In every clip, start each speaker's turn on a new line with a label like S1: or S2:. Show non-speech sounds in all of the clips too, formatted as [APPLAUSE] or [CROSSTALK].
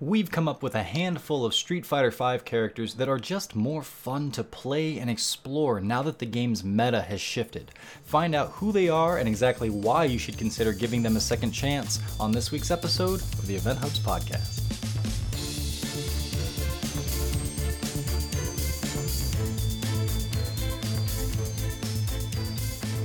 S1: we've come up with a handful of Street Fighter V characters that are just more fun to play and explore now that the game's meta has shifted. Find out who they are and exactly why you should consider giving them a second chance on this week's episode of the Event Hubs podcast.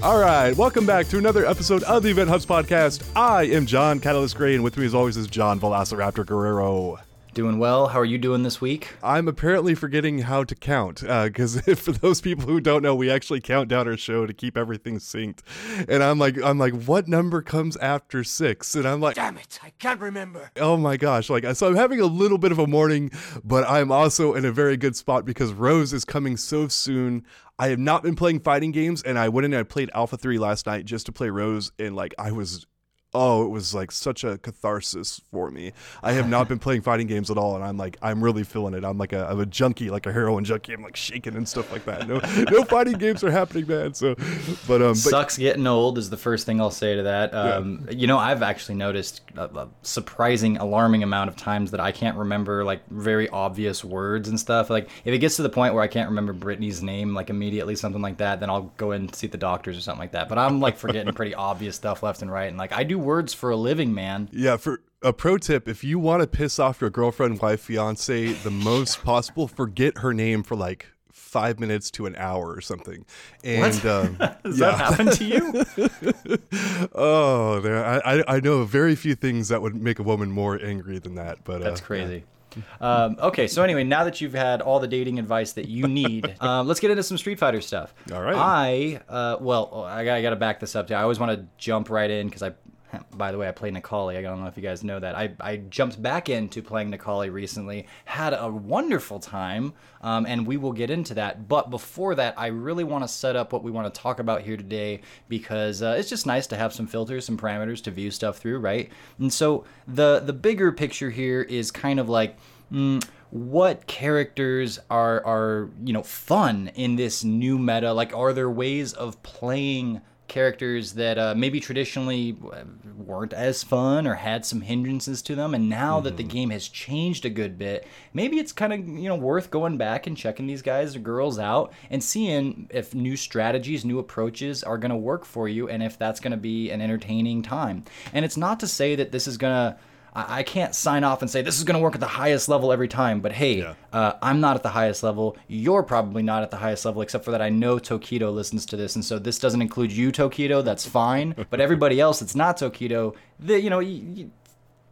S2: All right, welcome back to another episode of the Event Hubs podcast. I am John Catalyst Gray, and with me as always is John Velociraptor Guerrero.
S1: Doing well. How are you doing this week?
S2: I'm apparently forgetting how to count because uh, [LAUGHS] for those people who don't know, we actually count down our show to keep everything synced. And I'm like, I'm like, what number comes after six? And I'm like,
S3: damn it, I can't remember.
S2: Oh my gosh! Like, so I'm having a little bit of a morning, but I'm also in a very good spot because Rose is coming so soon. I have not been playing fighting games, and I went and I played Alpha 3 last night just to play Rose, and like I was oh, it was like such a catharsis for me. I have not been playing fighting games at all, and I'm like, I'm really feeling it. I'm like a, I'm a junkie, like a heroin junkie. I'm like shaking and stuff like that. No, no fighting games are happening, man. So, but um, but,
S1: sucks getting old is the first thing I'll say to that. Um, yeah. you know, I've actually noticed a, a, surprising, alarming amount of times that I can't remember like very obvious words and stuff. Like if it gets to the point where I can't remember Brittany's name like immediately, something like that, then I'll go in and see the doctors or something like that. But I'm like forgetting [LAUGHS] pretty obvious stuff left and right, and like I do words for a living, man.
S2: Yeah, for a pro tip, if you want to piss off your girlfriend, wife, fiance the [LAUGHS] most possible, forget her name for like five minutes to an hour or something. And
S1: um, [LAUGHS] does that happen to
S2: you? [LAUGHS] oh, there. I I know very few things that would make a woman more angry than that. But
S1: that's uh, crazy. Yeah. Um, okay, so anyway, now that you've had all the dating advice that you need, um, let's get into some Street Fighter stuff.
S2: All right.
S1: I, uh, well, I got, I got to back this up. Too. I always want to jump right in because I [LAUGHS] by the way, I played Necalli. I don't know if you guys know that. I, I jumped back into playing Necalli recently, had a wonderful time, um, and we will get into that. But before that, I really want to set up what we want to talk about here today because uh, it's just nice to have some filters, some parameters to view stuff through, right? And so the the bigger picture here is kind of like. Mm, what characters are are you know fun in this new meta like are there ways of playing characters that uh, maybe traditionally weren't as fun or had some hindrances to them and now mm-hmm. that the mm-hmm. game has changed a good bit maybe it's kind of you know worth going back and checking these guys or girls out and seeing if new strategies new approaches are going to work for you and if that's going to be an entertaining time and it's not to say that this is going to I, I can't sign off and say this is going to work at the highest level every time. But hey, yeah. uh, I'm not at the highest level. You're probably not at the highest level, except for that I know Tokido listens to this, and so this doesn't include you, Tokido. That's fine. [LAUGHS] but everybody else that's not Tokido, the, you know, you, you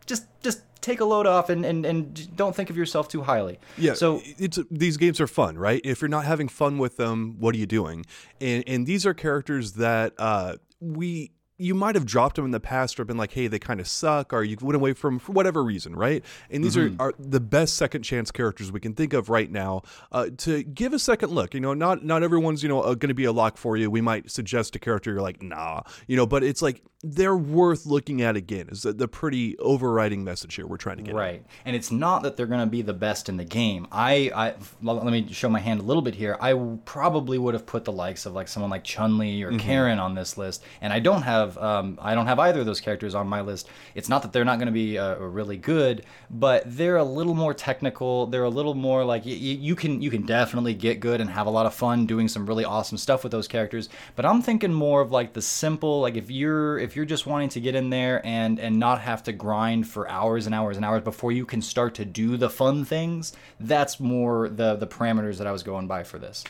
S1: just just take a load off and, and, and don't think of yourself too highly.
S2: Yeah. So it's these games are fun, right? If you're not having fun with them, what are you doing? And and these are characters that uh, we you might have dropped them in the past or been like, hey, they kind of suck, or you went away from for whatever reason, right? And these mm-hmm. are, are the best second chance characters we can think of right now uh, to give a second look. You know, not not everyone's you know uh, going to be a lock for you. We might suggest a character you're like, nah, you know, but it's like they're worth looking at again. Is the, the pretty overriding message here we're trying to get
S1: right? And it's not that they're going to be the best in the game. I, I let me show my hand a little bit here. I probably would have put the likes of like someone like Chun Li or mm-hmm. Karin on this list, and I don't have have um, I don't have either of those characters on my list. It's not that they're not going to be uh, really good, but they're a little more technical. They're a little more like y- you can you can definitely get good and have a lot of fun doing some really awesome stuff with those characters. But I'm thinking more of like the simple like if you're if you're just wanting to get in there and and not have to grind for hours and hours and hours before you can start to do the fun things. That's more the the parameters that I was going by for this.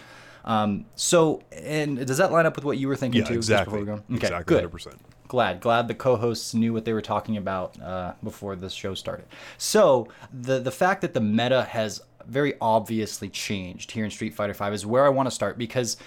S1: Um, so, and does that line up with what you were thinking
S2: yeah,
S1: too?
S2: Exactly. Okay, exactly. Good. 100%.
S1: Glad, glad the co-hosts knew what they were talking about uh, before this show started. So, the the fact that the meta has very obviously changed here in Street Fighter V is where I want to start because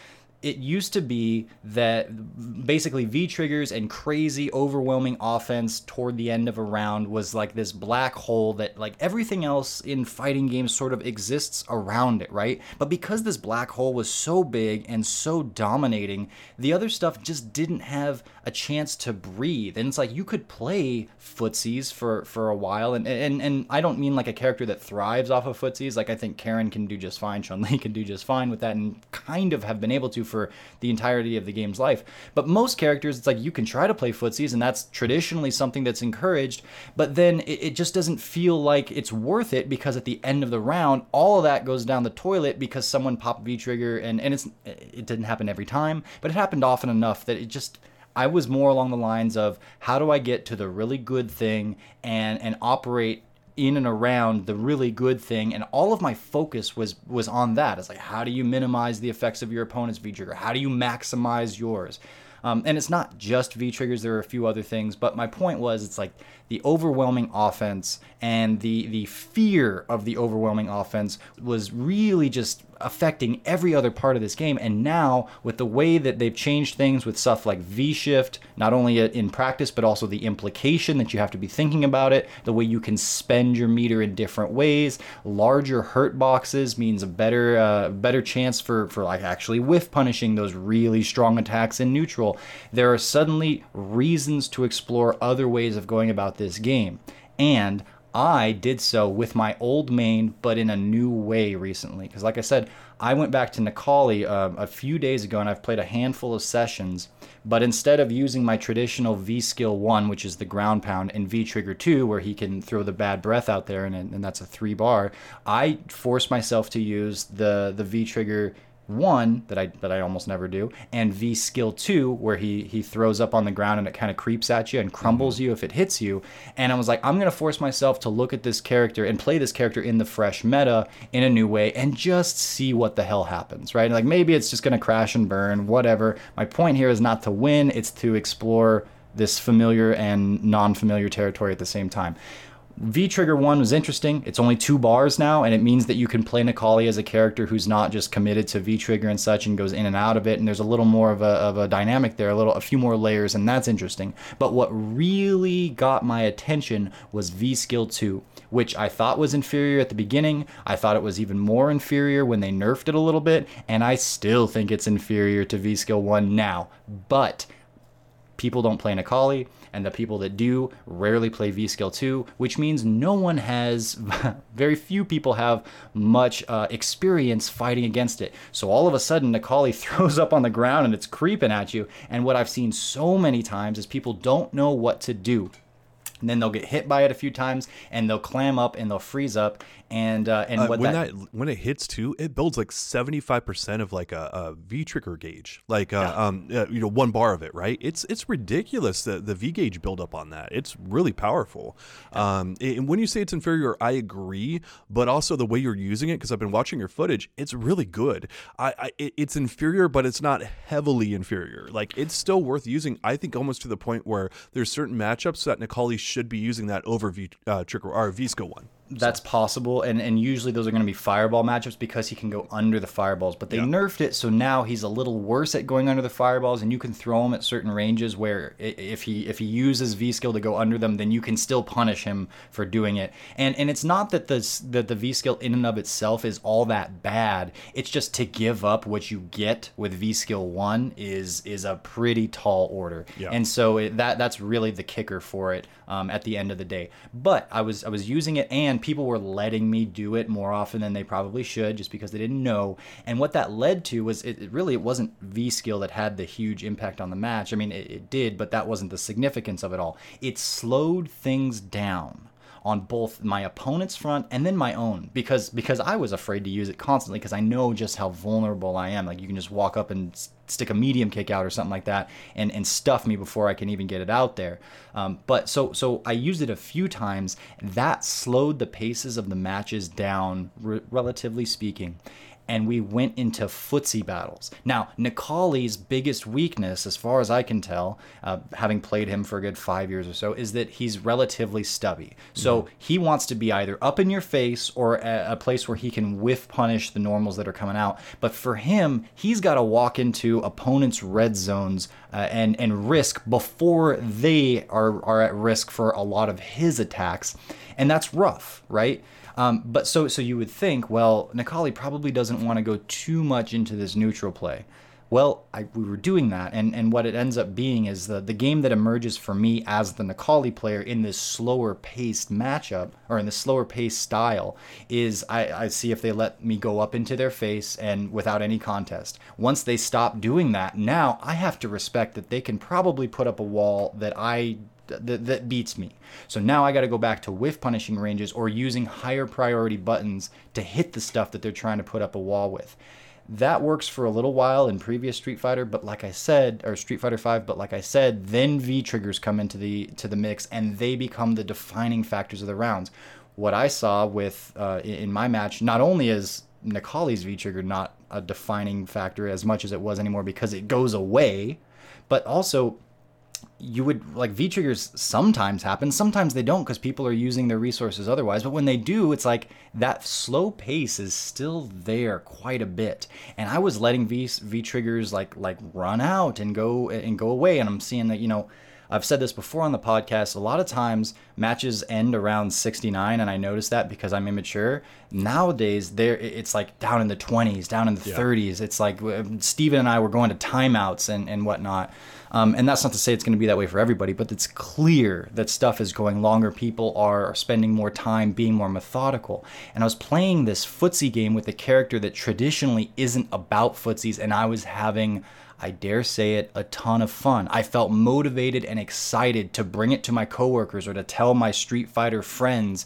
S1: it used to be that basically V triggers and crazy overwhelming offense toward the end of a round was like this black hole that like everything else in fighting games sort of exists around it, right? But because this black hole was so big and so dominating, the other stuff just didn't have a chance to breathe. And it's like you could play footsies for for a while and and and I don't mean like a character that thrives off of footsies. Like I think Karin can do just fine, [LAUGHS] Chun Li can do just fine with that and kind of have been able to for the entirety of the game's life. But most characters, it's like you can try to play footsies, and that's traditionally something that's encouraged, but then it, it just doesn't feel like it's worth it because at the end of the round, all of that goes down the toilet because someone popped V trigger, and, and it's it didn't happen every time, but it happened often enough that it just I was more along the lines of how do I get to the really good thing and and operate in and around the really good thing? And all of my focus was was on that. It's like how do you minimize the effects of your opponent's v trigger how do you maximize yours? Um, and it's not just v triggers there are a few other things. But my point was it's like the overwhelming offense and the the fear of the overwhelming offense was really just affecting every other part of this game. And now, with the way that they've changed things with stuff like V shift, not only in practice, but also the implication that you have to be thinking about it, the way you can spend your meter in different ways, larger hurt boxes means a better uh, better chance for, for like actually whiff punishing those really strong attacks in neutral. There are suddenly reasons to explore other ways of going about this game. And I did so with my old main, but in a new way recently. Because, like I said, I went back to Necalli uh, a few days ago and I've played a handful of sessions. But instead of using my traditional V skill 1, which is the ground pound, and V trigger 2, where he can throw the bad breath out there and, and that's a three bar, I forced myself to use the, the V trigger one that I that I almost never do, and V skill two where he he throws up on the ground and it kind of creeps at you and crumbles mm-hmm. you if it hits you. And I was like, I'm gonna force myself to look at this character and play this character in the fresh meta in a new way and just see what the hell happens, right? Like maybe it's just gonna crash and burn, whatever. My point here is not to win; it's to explore this familiar and non-familiar territory at the same time. V Trigger 1 was interesting. It's only two bars now, and it means that you can play Necalli as a character who's not just committed to V Trigger and such and goes in and out of it. And there's a little more of a, of a dynamic there, a little, a few more layers, and that's interesting. But what really got my attention was V Skill 2, which I thought was inferior at the beginning. I thought it was even more inferior when they nerfed it a little bit, and I still think it's inferior to V Skill 1 now. But people don't play Necalli and the people that do rarely play V Skill 2, which means no one has, [LAUGHS] very few people have much uh, experience fighting against it. So all of a sudden, Necalli [LAUGHS] throws up on the ground and it's creeping at you. And what I've seen so many times is people don't know what to do and then they'll get hit by it a few times and they'll clam up and they'll freeze up and uh, and
S2: uh,
S1: what
S2: when
S1: that,
S2: that, when it hits too, it builds like seventy five percent of like a, a V trigger gauge, like uh, yeah. um uh, you know one bar of it, right? It's it's ridiculous the the V gauge buildup on that. It's really powerful. Yeah. Um, and when you say it's inferior, I agree, but also the way you're using it because I've been watching your footage, it's really good. I, I it's inferior, but it's not heavily inferior. Like it's still worth using. I think almost to the point where there's certain matchups that Necalli should be using that over V uh, trigger or V skill one
S1: that's possible and and usually those are going to be fireball matchups because he can go under the fireballs but they yeah. nerfed it so now he's a little worse at going under the fireballs and you can throw him at certain ranges where if he if he uses v skill to go under them then you can still punish him for doing it and and it's not that the that the v skill in and of itself is all that bad it's just to give up what you get with v skill 1 is is a pretty tall order yeah. and so it, that that's really the kicker for it um, at the end of the day but i was i was using it and people were letting me do it more often than they probably should just because they didn't know. And what that led to was it, it really it wasn't V skill that had the huge impact on the match. I mean, it, it did, but that wasn't the significance of it all. It slowed things down on both my opponent's front and then my own because because I was afraid to use it constantly because I know just how vulnerable I am. Like you can just walk up and stick a medium kick out or something like that and and stuff me before I can even get it out there. Um, but so so I used it a few times. That slowed the paces of the matches down, re- relatively speaking and we went into footsie battles. Now, Necalli's biggest weakness, as far as I can tell, uh, having played him for a good five years or so, is that he's relatively stubby. So mm-hmm. he wants to be either up in your face or a, a, place where he can whiff punish the normals that are coming out. But for him, he's got to walk into opponents' red zones uh, and and risk before they are are at risk for a lot of his attacks, and that's rough, right? Um, but so so you would think, well, Necalli probably doesn't want to go too much into this neutral play. Well, I, we were doing that, and, and what it ends up being is the, the game that emerges for me as the Necalli player in this slower paced matchup, or in the slower paced style, is I, I see if they let me go up into their face and without any contest. Once they stop doing that, now I have to respect that they can probably put up a wall that I that, that beats me. So now I got to go back to whiff punishing ranges or using higher priority buttons to hit the stuff that they're trying to put up a wall with. That works for a little while in previous Street Fighter, but like I said, or Street Fighter 5, but like I said, then V triggers come into the to the mix and they become the defining factors of the rounds. What I saw with uh, in my match, not only is Necalli's V trigger not a defining factor as much as it was anymore because it goes away, but also you would like V triggers sometimes happen, sometimes they don't because people are using their resources otherwise. But when they do, it's like that slow pace is still there quite a bit. And I was letting V V triggers like like run out and go and go away, and I'm seeing that you know. I've said this before on the podcast. A lot of times matches end around 69, and I notice that because I'm immature. Nowadays, there it's like down in the 20s, down in the yeah. 30s. It's like uh, Steven and I were going to timeouts and, and whatnot. Um, and that's not to say it's going to be that way for everybody, but it's clear that stuff is going longer. People are spending more time being more methodical. And I was playing this footsie game with a character that traditionally isn't about footsies, and I was having. I dare say it, a ton of fun. I felt motivated and excited to bring it to my coworkers or to tell my Street Fighter friends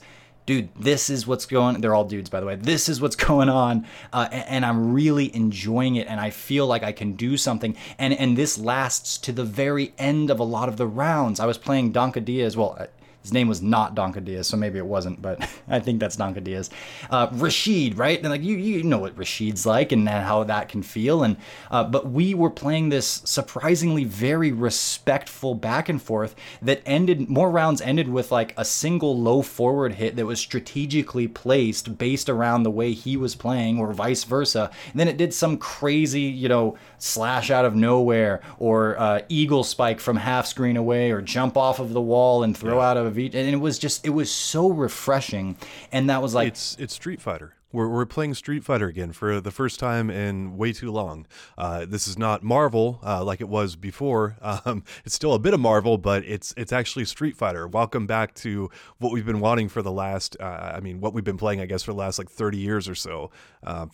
S1: dude, this is what's going. They're all dudes, by the way. This is what's [LAUGHS] going on, uh, and, I'm really enjoying it, and I feel like I can do something. And and this lasts to the very end of a lot of the rounds. I was playing Donka Diaz. Well, his name was not Donka Diaz, so maybe it wasn't, but [LAUGHS] I think that's Donka Diaz. Uh, Rashid, right? And like you, you know what Rashid's like and how that can feel. And uh, but we were playing this surprisingly very respectful back and forth that ended. More rounds ended with like a single low forward hit that was strategically placed based around the way he was playing, or vice versa. And then it did some crazy, you know, slash out of nowhere, or uh, eagle spike from half screen away, or jump off of the wall and throw yeah. out of each and it was just it was so refreshing, and that was like
S2: it's it's Street Fighter. We're, we're playing Street Fighter again for the first time in way too long. Uh, this is not Marvel uh, like it was before. [LAUGHS] Um, it's still a bit of Marvel, but it's it's actually Street Fighter. Welcome back to what we've been wanting for the last. Uh, I mean, what we've been playing, I guess, for the last like thirty years or so. Um,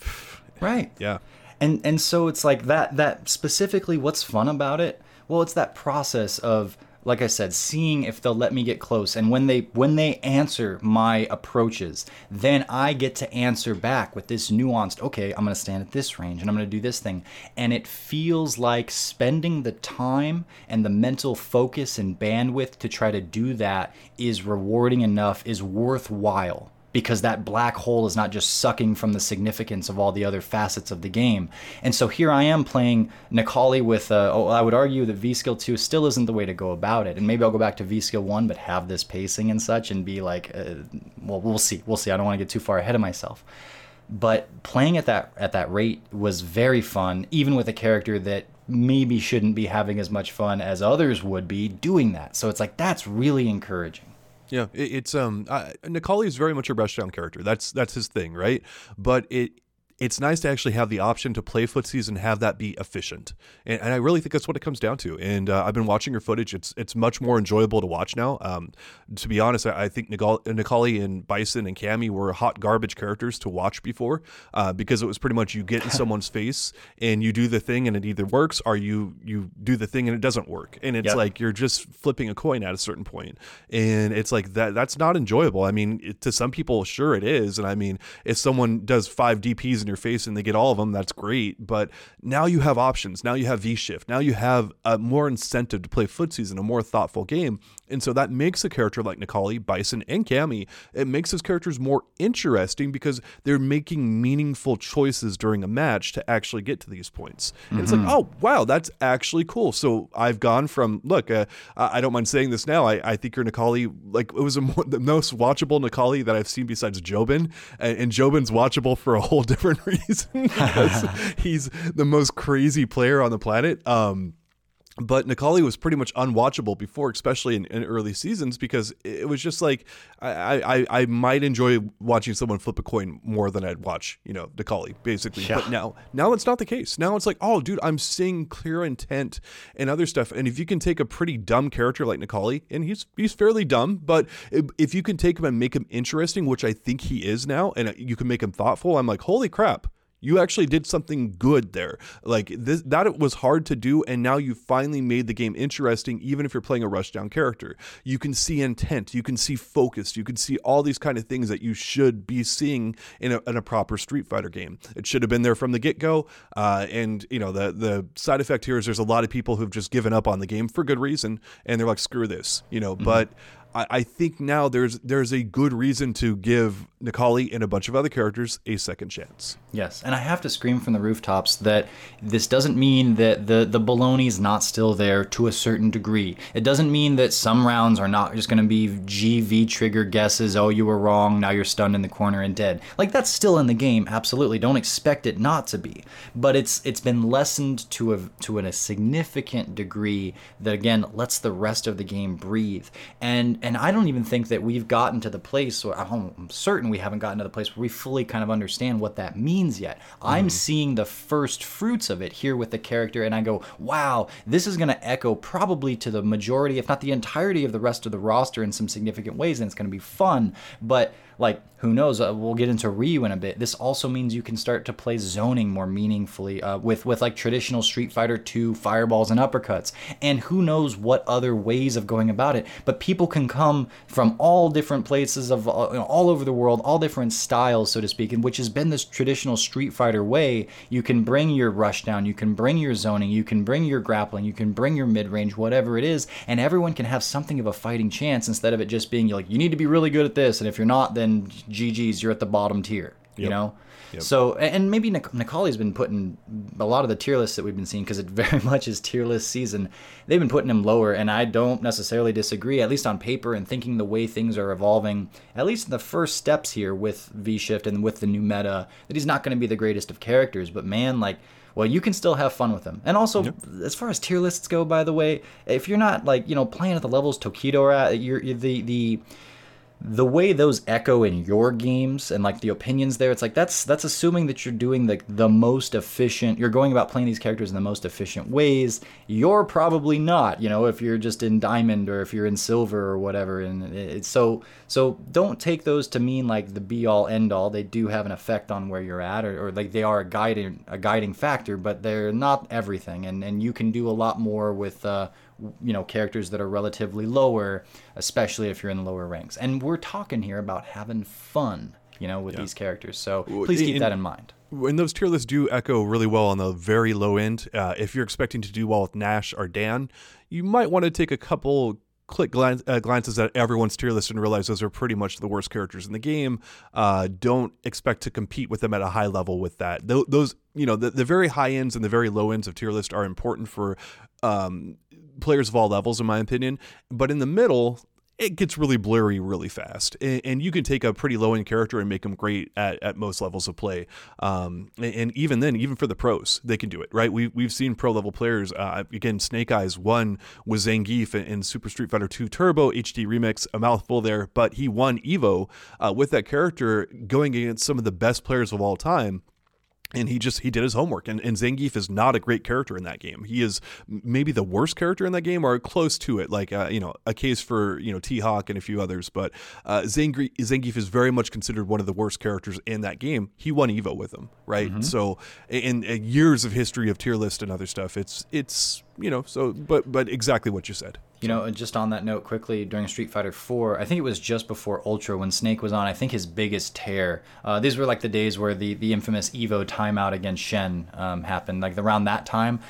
S1: right.
S2: Yeah.
S1: And and so it's like that that specifically. What's fun about it? Well, it's that process of like I said, seeing if they'll let me get close. And when they when they answer my approaches, then I get to answer back with this nuanced, okay, I'm gonna stand at this range and I'm gonna do this thing. And it feels like spending the time and the mental focus and bandwidth to try to do that is rewarding enough, is worthwhile because that black hole is not just sucking from the significance of all the other facets of the game. And so here I am playing Necalli with, uh, oh, I would argue that V Skill 2 still isn't the way to go about it. And maybe I'll go back to V Skill 1, but have this pacing and such and be like, uh, well, we'll see. We'll see. I don't want to get too far ahead of myself. But playing at that at that rate was very fun, even with a character that maybe shouldn't be having as much fun as others would be doing that. So it's like that's really encouraging.
S2: Yeah, it, it's um, uh, Necalli is very much a rushdown character. That's that's his thing, right? But it it's nice to actually have the option to play footsies and have that be efficient. And, and I really think that's what it comes down to. And uh, I've been watching your footage. It's it's much more enjoyable to watch now. Um, to be honest, I, I think Necalli and Bison and Cammy were hot garbage characters to watch before uh, because it was pretty much you get in [LAUGHS] someone's face and you do the thing and it either works or you you do the thing and it doesn't work. And it's yep. like you're just flipping a coin at a certain point. And it's like that that's not enjoyable. I mean, it, to some people, sure it is. And I mean, if someone does five DPs in your face and they get all of them, that's great. But now you have options. Now you have V Shift. Now you have a more incentive to play footsies in a more thoughtful game. And so that makes a character like Necalli, Bison, and Cammy, it makes those characters more interesting because they're making meaningful choices during a match to actually get to these points. And mm-hmm. it's like, mm-hmm. oh, wow, that's actually cool. So I've gone from, look, uh, I don't mind saying this now. I, I think your Necalli, like, it was more, [LAUGHS] the most watchable Necalli that I've seen besides Jobin. And, and Jobin's watchable for a whole different reason [LAUGHS] because [LAUGHS] he's the most crazy player on the planet. Um, but Necalli was pretty much unwatchable before, especially in, in, early seasons, because it was just like I, I, I might enjoy watching someone flip a coin more than I'd watch, you know, Necalli, basically. Yeah. But now now it's not the case. Now it's like, oh, dude, I'm seeing clear intent and other stuff. And if you can take a pretty dumb character like Necalli, and he's he's fairly dumb, but if, if you can take him and make him interesting, which I think he is now, and uh, you can make him thoughtful, I'm like, holy crap you actually did something good there. Like this, that was hard to do, and now you finally made the game interesting. Even if you're playing a rushdown character, you can see intent, you can see focus, you can see all these kind of things that you should be seeing in a, in a proper Street Fighter game. It should have been there from the get go. Uh, and you know the the side effect here is there's a lot of people who've just given up on the game for good reason, and they're like, screw this, you know. Mm-hmm. But I, I think now there's there's a good reason to give Necalli and a bunch of other characters a second chance.
S1: Yes, and I have to scream from the rooftops that this doesn't mean that the the baloney's not still there to a certain degree. It doesn't mean that some rounds are not just going to be GV trigger guesses. Oh, you were wrong. Now you're stunned in the corner and dead. Like that's still in the game. Absolutely, don't expect it not to be. But it's it's been lessened to a to a significant degree that again lets the rest of the game breathe. And and I don't even think that we've gotten to the place where I'm certain we haven't gotten to the place where we fully kind of understand what that means yet. Mm. I'm seeing the first fruits of it here with the character, and I go, wow, this is going to echo probably to the majority, if not the entirety of the rest of the roster in some significant ways, and it's going to be fun. But like who knows uh, we'll get into ryu in a bit. This also means you can start to play zoning more meaningfully uh, with with like traditional street fighter 2 fireballs and uppercuts. And who knows what other ways of going about it. But people can come from all different places of uh, you know, all over the world all different styles so to speak and which has been this traditional street fighter way. You can bring your rushdown you can bring your zoning you can bring your grappling you can bring your mid-range whatever it is and everyone can have something of a fighting chance instead of it just being like you need to be really good at this and if you're not then GG's, you're at the bottom tier. You know. Yep. So, and maybe Necalli's been putting a lot of the tier lists that we've been seeing because it [LAUGHS] very much is tier list season. They've been putting him lower, and I don't necessarily disagree, at least on paper and thinking the way things are evolving, at least in the first steps here with V Shift and with the new meta, that he's not going to be the greatest of characters. But man, like, well, you can still have fun with him. And also, yep. as far as tier lists go, by the way, if you're not like you know playing at the levels Tokido are at, you're, you're the the the way those echo in your games and like the opinions there it's like that's that's assuming that you're doing the the most efficient you're going about playing these characters in the most efficient ways. You're probably not you know if you're just in diamond or if you're in silver or whatever. And it's so so don't take those to mean like the be all end all they do have an effect on where you're at or, or like they are a guiding a guiding factor but they're not everything. And and you can do a lot more with uh you know characters that are relatively lower especially if you're in the lower ranks and we're talking here about having fun you know with yeah. these characters so please keep in, that in mind
S2: when those tier lists do echo really well on the very low end uh, if you're expecting to do well with nash or dan you might want to take a couple quick glance, uh, glances at everyone's tier list and realize those are pretty much the worst characters in the game. Uh, don't expect to compete with them at a high level with that. Th- those, you know, the, the very high ends and the very low ends of tier list are important for um, players of all levels, in my opinion. But in the middle, it gets really blurry really fast. And, and, you can take a pretty low end character and make them great at, at most levels of play. Um, and, and, even then, even for the pros, they can do it, right? We, we've seen pro level players. Uh, again, Snake Eyez won with Zangief in, in, Super Street Fighter 2 Turbo HD Remix, a mouthful there, but he won Evo uh, with that character going against some of the best players of all time and he just he did his homework. And, and Zangief is not a great character in that game. He is maybe the worst character in that game or close to it like uh, you know a case for you know t-hawk and a few others. But uh, Zangief, Zangief is very much considered one of the worst characters in that game. He won evo with him right? Mm-hmm. so in, in, years of history of tier list and other stuff it's it's you know so but but exactly what you said
S1: you know, just on that note, quickly during Street Fighter 4, I think it was just before Ultra when Snake was on. I think his biggest tear. Uh, these were like the days where the the infamous Evo timeout against Shen um, happened. Like around that time,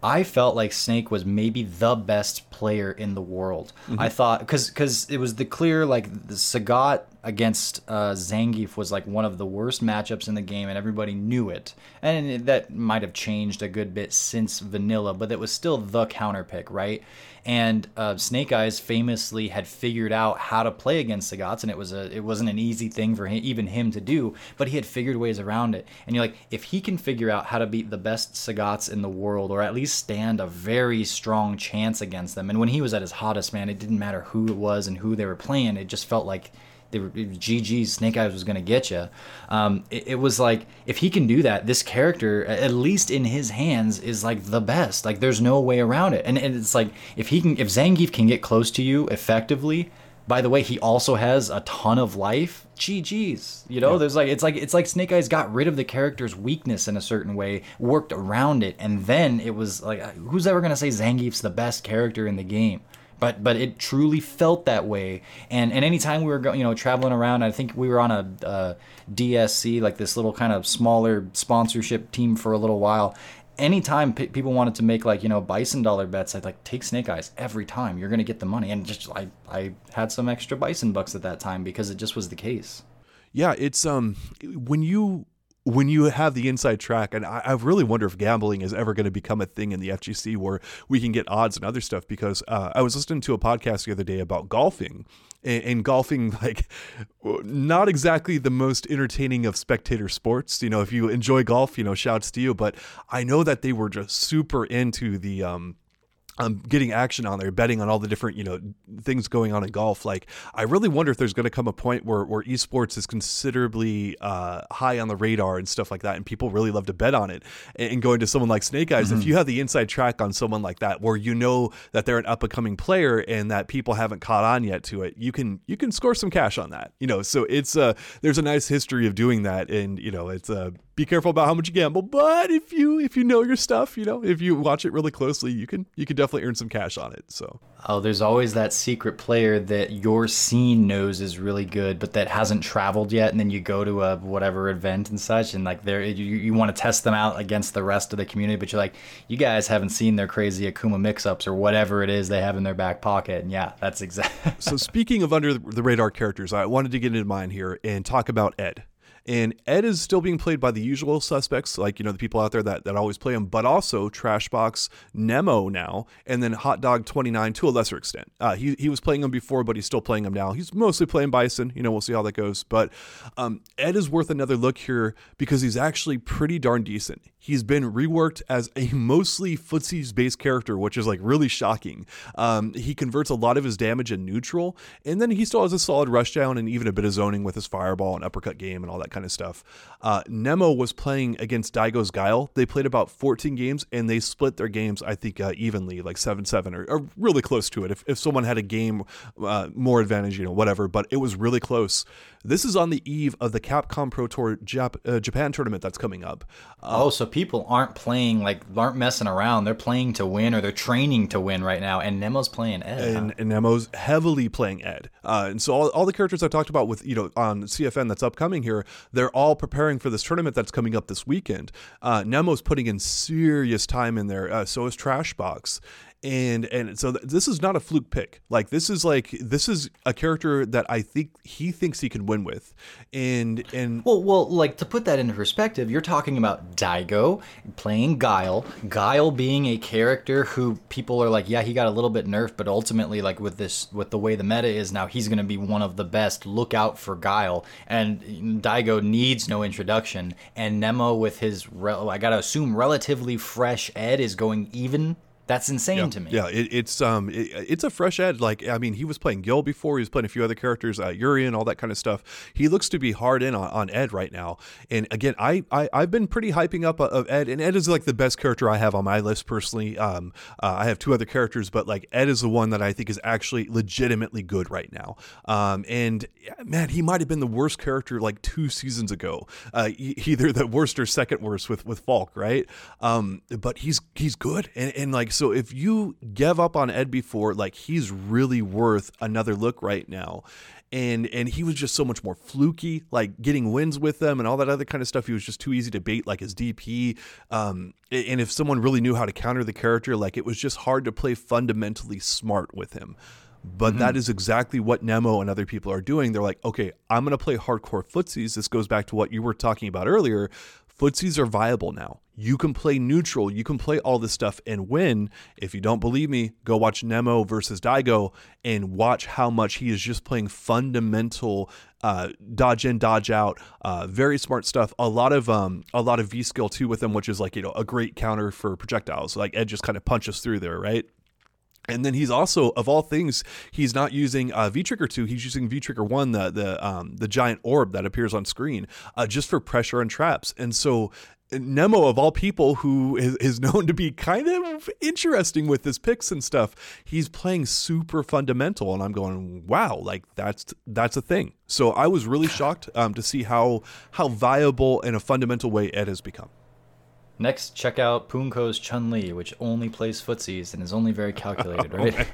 S1: I felt like Snake was maybe the best player in the world. Mm-hmm. I thought because because it was the clear like the Sagat against uh, Zangief was like one of the worst matchups in the game, and everybody knew it. And that might have changed a good bit since Vanilla, but it was still the counter pick, right? And uh, Snake Eyez famously had figured out how to play against Sagat's, and it was a it wasn't an easy thing for him, even him to do, but he had figured ways around it. And you're like, if he can figure out how to beat the best Sagat's in the world, or at least stand a very strong chance against them, and when he was at his hottest, man, it didn't matter who it was and who they were playing. It just felt like they were GG Snake Eyez was going to get you. Um, it, it, was like if he can do that, this character, at least in his hands, is like the best. Like there's no way around it. And, and it's like if he can, if Zangief can get close to you effectively. By the way, he also has a ton of life. GG's, you know. Yeah. There's like it's like it's like Snake Eyez got rid of the character's weakness in a certain way, worked around it, and then it was like, who's ever gonna say Zangief's the best character in the game? But but it truly felt that way. And and anytime we were going, you know, traveling around, I think we were on a, a DSC, like this little kind of smaller sponsorship team for a little while. Anytime p- people wanted to make like you know bison dollar bets, I'd like take Snake Eyez every time. You're gonna get the money, and just I I had some extra bison bucks at that time because it just was the case.
S2: Yeah, it's um when you when you have the inside track, and I, I really wonder if gambling is ever going to become a thing in the FGC where we can get odds and other stuff. Because uh, I was listening to a podcast the other day about golfing, and, and, golfing, [LAUGHS] like, not exactly the most entertaining of spectator sports. You know, if you enjoy golf, you know, shouts to you. But I know that they were just super into the um, um, getting action on there, betting on all the different you know things going on in golf. Like, I really wonder if there's going to come a point where where esports is considerably uh, high on the radar and stuff like that, and people really love to bet on it. And, and going to someone like Snake Eyez, mm-hmm. if you have the inside track on someone like that, where you know that they're an up and coming player and that people haven't caught on yet to it, you can you can score some cash on that. You know, so it's uh there's a nice history of doing that, and you know it's uh be careful about how much you gamble. But if you if you know your stuff, you know, if you watch it really closely, you can you can definitely earn some cash on it. So
S1: oh, there's always that secret player that your scene knows is really good, but that hasn't traveled yet, and then you go to a whatever event and such, and like there you you want to test them out against the rest of the community, but you're like, you guys haven't seen their crazy Akuma mix-ups or whatever it is they have in their back pocket, and yeah, that's exactly. [LAUGHS]
S2: so speaking of under the radar characters, I wanted to get into mine here and talk about Ed. And Ed is still being played by the usual suspects, like, you know, the people out there that, that always play him, but also Trashbox Nemo now, and then Hot Dog 29 to a lesser extent. Uh, he, he was playing him before, but he's still playing him now. He's mostly playing Bison. You know, we'll see how that goes. But um, Ed is worth another look here because he's actually pretty darn decent. He's been reworked as a mostly footsies based character, which is like really shocking. Um, he converts a lot of his damage in neutral, and then he still has a solid rushdown and even a bit of zoning with his fireball and uppercut game and all that kind of stuff. Uh, Nemo was playing against Daigo's Guile. They played about 14 games and they split their games, I think, uh, evenly, like 7 7 or, or, really close to it. If, if someone had a game uh, more advantage, you know, whatever, but it was really close. This is on the eve of the Capcom Pro Tour Jap- uh, Japan tournament that's coming up.
S1: Uh, oh, so people aren't playing like aren't messing around. They're playing to win or they're training to win right now. And Nemo's playing Ed.
S2: And, huh? and Nemo's heavily playing Ed. Uh, and so all, all the characters I talked about with you know on CFN that's upcoming here, they're all preparing for this tournament that's coming up this weekend. Uh, Nemo's putting in serious time in there. Uh, so is Trashbox and and so th- this is not a fluke pick. Like this is like this is a character that i think he thinks he can win with. And and
S1: well well like to put that into perspective you're talking about daigo playing guile. Guile being a character who people are like yeah he got a little bit nerfed but ultimately like with this with the way the meta is now he's going to be one of the best. Look out for guile. And daigo needs no introduction. And nemo with his re- i gotta assume relatively fresh ed is going even that's insane
S2: yeah,
S1: to me.
S2: Yeah, it, it's um, it, it's a fresh Ed. Like, I mean, he was playing Gil before. He was playing a few other characters, uh, Yuri and all that kind of stuff. He looks to be hard in on, on Ed right now. And again, I, I I've been pretty hyping up uh, of Ed, and Ed is like the best character I have on my list personally. Um, uh, I have two other characters, but like Ed is the one that I think is actually legitimately good right now. Um, and man, he might have been the worst character like two seasons ago. Uh, either the worst or second worst with with Falke, right? Um, but he's he's good, and and like so if you gave up on Ed before, like he's really worth another look right now. And and he was just so much more fluky, like getting wins with them and all that other kind of stuff. He was just too easy to bait, like his DP. Um, and if someone really knew how to counter the character, like it was just hard to play fundamentally smart with him. But
S1: Mm-hmm.
S2: that is exactly what Nemo and other people are doing. They're like, okay, I'm going to play hardcore footsies. This goes back to what you were talking about earlier. Footsies are viable now. You can play neutral. You can play all this stuff and win. If you don't believe me, go watch Nemo versus Daigo and watch how much he is just playing fundamental uh, dodge in, dodge out, uh, very smart stuff. A lot of um, a lot of V skill too with him, which is like you know a great counter for projectiles. Like Ed just kind of punches through there, right? And then he's also, of all things, he's not using uh, V Trigger two. He's using V Trigger one, the the um, the giant orb that appears on screen, uh, just for pressure and traps. And so Nemo, of all people, who is, is [LAUGHS] known to be kind of interesting with his picks and stuff, he's playing super fundamental, and I'm going, wow, like that's that's a thing. So I was really shocked um, to see how how viable in a fundamental way Ed has become.
S1: Next, check out Punko's Chun Li, which only plays footsies and is only very calculated, [LAUGHS] oh right?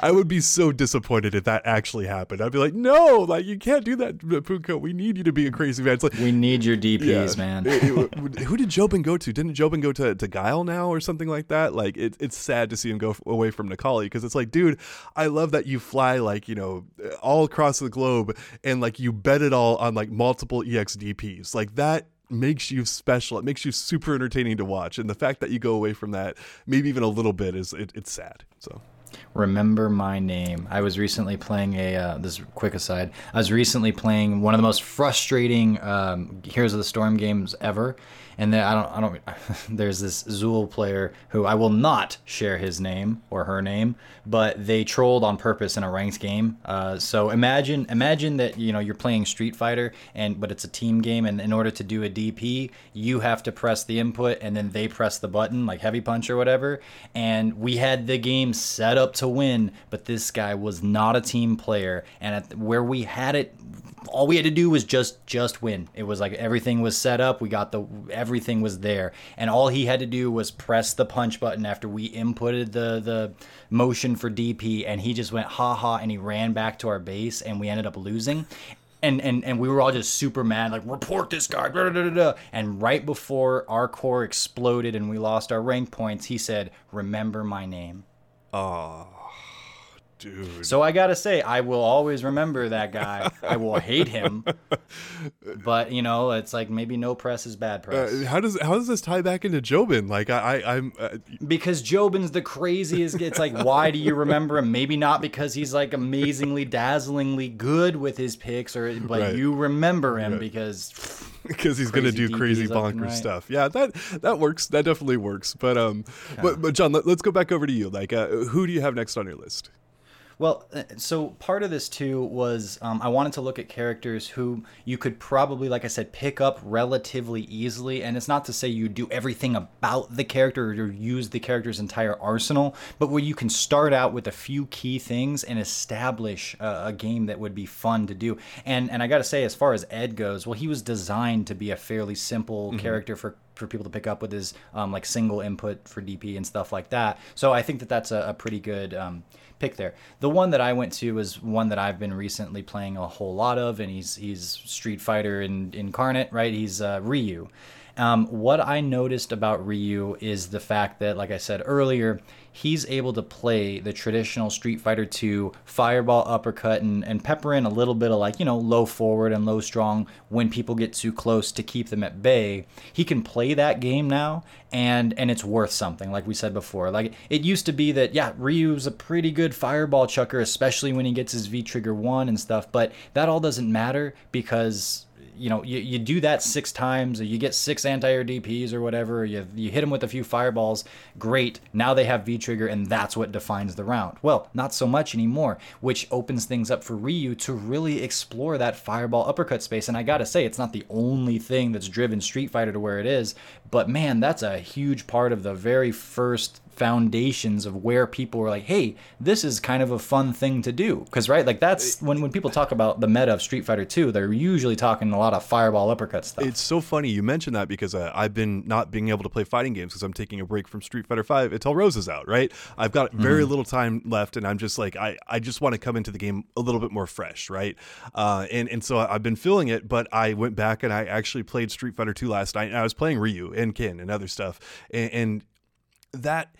S2: I would be so disappointed if that actually happened. I'd be like, no, like you can't do that, Punko. We need you to be a crazy man. It's like,
S1: we need your DPs,
S2: yeah.
S1: man.
S2: It- it- who did Jobin go to? Didn't Jobin go to, to Guile now or something like that? Like, it, it's sad to see him go away from Necalli because it's like, dude, I love that you fly like, you know, all across the globe and like you bet it all on like multiple E EXDPs. Like, that makes you special. It makes you super entertaining to watch. And the fact that you go away from that, maybe even a little bit, is it, it's sad. So.
S1: Remember my name. I was recently playing a. Uh, this quick aside. I was recently playing one of the most frustrating um, Heroes of the Storm games ever, and then I don't. I don't. [LAUGHS] there's this Zool player who I will not share his name or her name, but they trolled on purpose in a ranked game. Uh, so imagine, imagine that you know you're playing Street Fighter, and but it's a team game, and in order to do a DP, you have to press the input, and then they press the button, like heavy punch or whatever. And we had the game set up to win, but this guy was not a team player, and at where we had it all we had to do was just just win. It was like everything was set up. We got the everything was there, and all he had to do was press the punch button after we inputted the the motion for DP, and he just went ha ha, and he ran back to our base, and we ended up losing. And, and, and we were all just super mad, like report this guy. da, da, da. And right before our core exploded and we lost our rank points, he said, "Remember my name."
S2: Oh, dude.
S1: So I gotta say, I will always remember that guy. I will hate him, [LAUGHS] but you know, it's like maybe no press is bad press
S2: Uh, how does how does this tie back into Jobin? Like I, I I'm uh,
S1: because Jobin's the craziest. It's like, why do you remember him? Maybe not because he's like amazingly, dazzlingly good with his picks, or but
S2: Right.
S1: you remember him because [LAUGHS]
S2: because he's gonna do crazy
S1: DPs and
S2: bonkers
S1: right.
S2: stuff. Yeah, that that works. That definitely works. But um, but but John, let, us go back over to you. Like, uh, who do you have next on your list?
S1: Well, uh, so part of this too was um, I wanted to look at characters who you could probably, like I said, pick up relatively easily. And it's not to say you do everything about the character or use the character's entire arsenal, but where you can start out with a few key things and establish a, a game that would be fun to do. And and I got to say, as far as Ed goes, well, he was designed to be a fairly simple character for for people to pick up with his um, like single input for DP and stuff like that. So I think that that's a, a pretty good um, pick there. The one that I went to was one that I've been recently playing a whole lot of, and he's he's Street Fighter in, incarnate, right? He's uh, Ryu. Um, what I noticed about Ryu is the fact that, like I said earlier, he's able to play the traditional Street Fighter 2 fireball uppercut and, and pepper in a little bit of like, you know, low forward and low strong when people get too close to keep them at bay. He can play that game now and and it's worth something, like we said before. Like it used to be that, yeah, Ryu's a pretty good fireball chucker, especially when he gets his V trigger one and stuff, but that all doesn't matter because you know, you, you do that six times, you get six anti-air DPs or whatever, you, you hit them with a few fireballs, great. Now they have V-Trigger, and that's what defines the round. Well, not so much anymore, which opens things up for Ryu to really explore that fireball uppercut space. And I gotta say, it's not the only thing that's driven Street Fighter to where it is, but man, that's a huge part of the very first foundations of where people were like, hey, this is kind of a fun thing to do. Because, right, like that's when, when people talk about the meta of Street Fighter 2, they're usually talking a lot of fireball uppercut stuff.
S2: It's so funny you mentioned that because uh, I've been not being able to play fighting games because I'm taking a break from Street Fighter Five until Rose is out. Right, I've got very
S1: Mm-hmm.
S2: little time left, and I'm just like I, I just want to come into the game a little bit more fresh, right? Uh, and and so I've been feeling it, but I went back and I actually played Street Fighter Two last night, and I was playing Ryu and Ken and other stuff, and, and that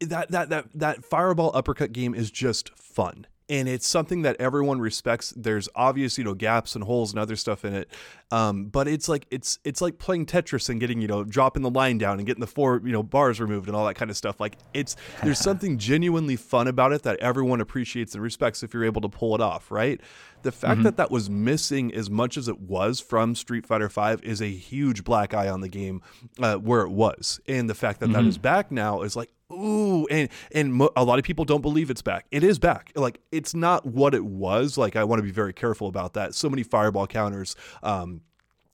S2: that that that that fireball uppercut game is just fun and it's something that everyone respects. There's obvious you know gaps and holes and other stuff in it. Um, but it's like it's it's like playing tetris and getting you know dropping the line down and getting the four you know bars removed and all that kind of stuff. Like it's [LAUGHS] there's something genuinely fun about it that everyone appreciates and respects if you're able to pull it off right? The fact mm-hmm. that that was missing as much as it was from street fighter 5 is a huge black eye on the game uh, where it was. And the fact that, mm-hmm. that is back now is like ooh and and mo- a lot of people don't believe it's back. It is back. Like it's not what it was. Like i want to be very careful about that. So many fireball counters um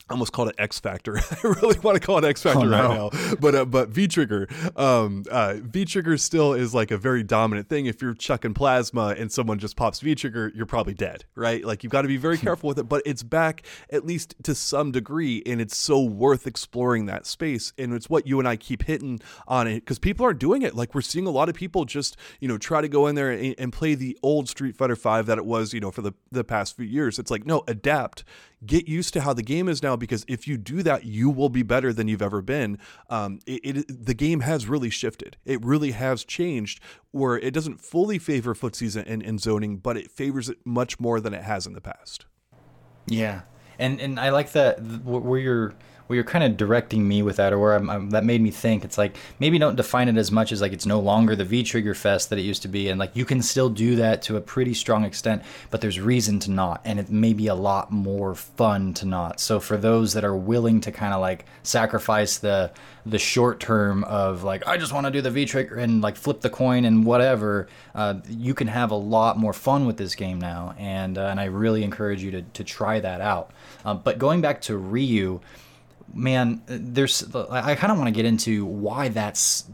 S2: I almost called it X Factor. [LAUGHS] I really want to call it X Factor oh, no. right now, but uh, but V Trigger, um, uh, V Trigger still is like a very dominant thing. If you're chucking plasma and someone just pops V Trigger, you're probably dead, right? Like you've got to be very careful with it. But it's back at least to some degree, and it's so worth exploring that space. And it's what you and I keep hitting on it because people are doing it. Like we're seeing a lot of people just you know try to go in there and, and play the old Street Fighter Five that it was you know for the the past few years. It's like no, adapt get used to how the game is now because if you do that you will be better than you've ever been. Um, it, it, the game has really shifted. It really has changed where it doesn't fully favor footsies and, and zoning but it favors it much more than it has in the past.
S1: Yeah. And and i like that where you're where you're kind of directing me with that, or where I'm, I'm, that made me think. It's like maybe don't define it as much as like it's no longer the V trigger fest that it used to be, and like you can still do that to a pretty strong extent, but there's reason to not, and it may be a lot more fun to not. So for those that are willing to kind of like sacrifice the the short term of like I just want to do the V trigger and like flip the coin and whatever, uh, you can have a lot more fun with this game now, and uh, and I really encourage you to to try that out. Um, but going back to Ryu man, there's I kind of want to get into why that's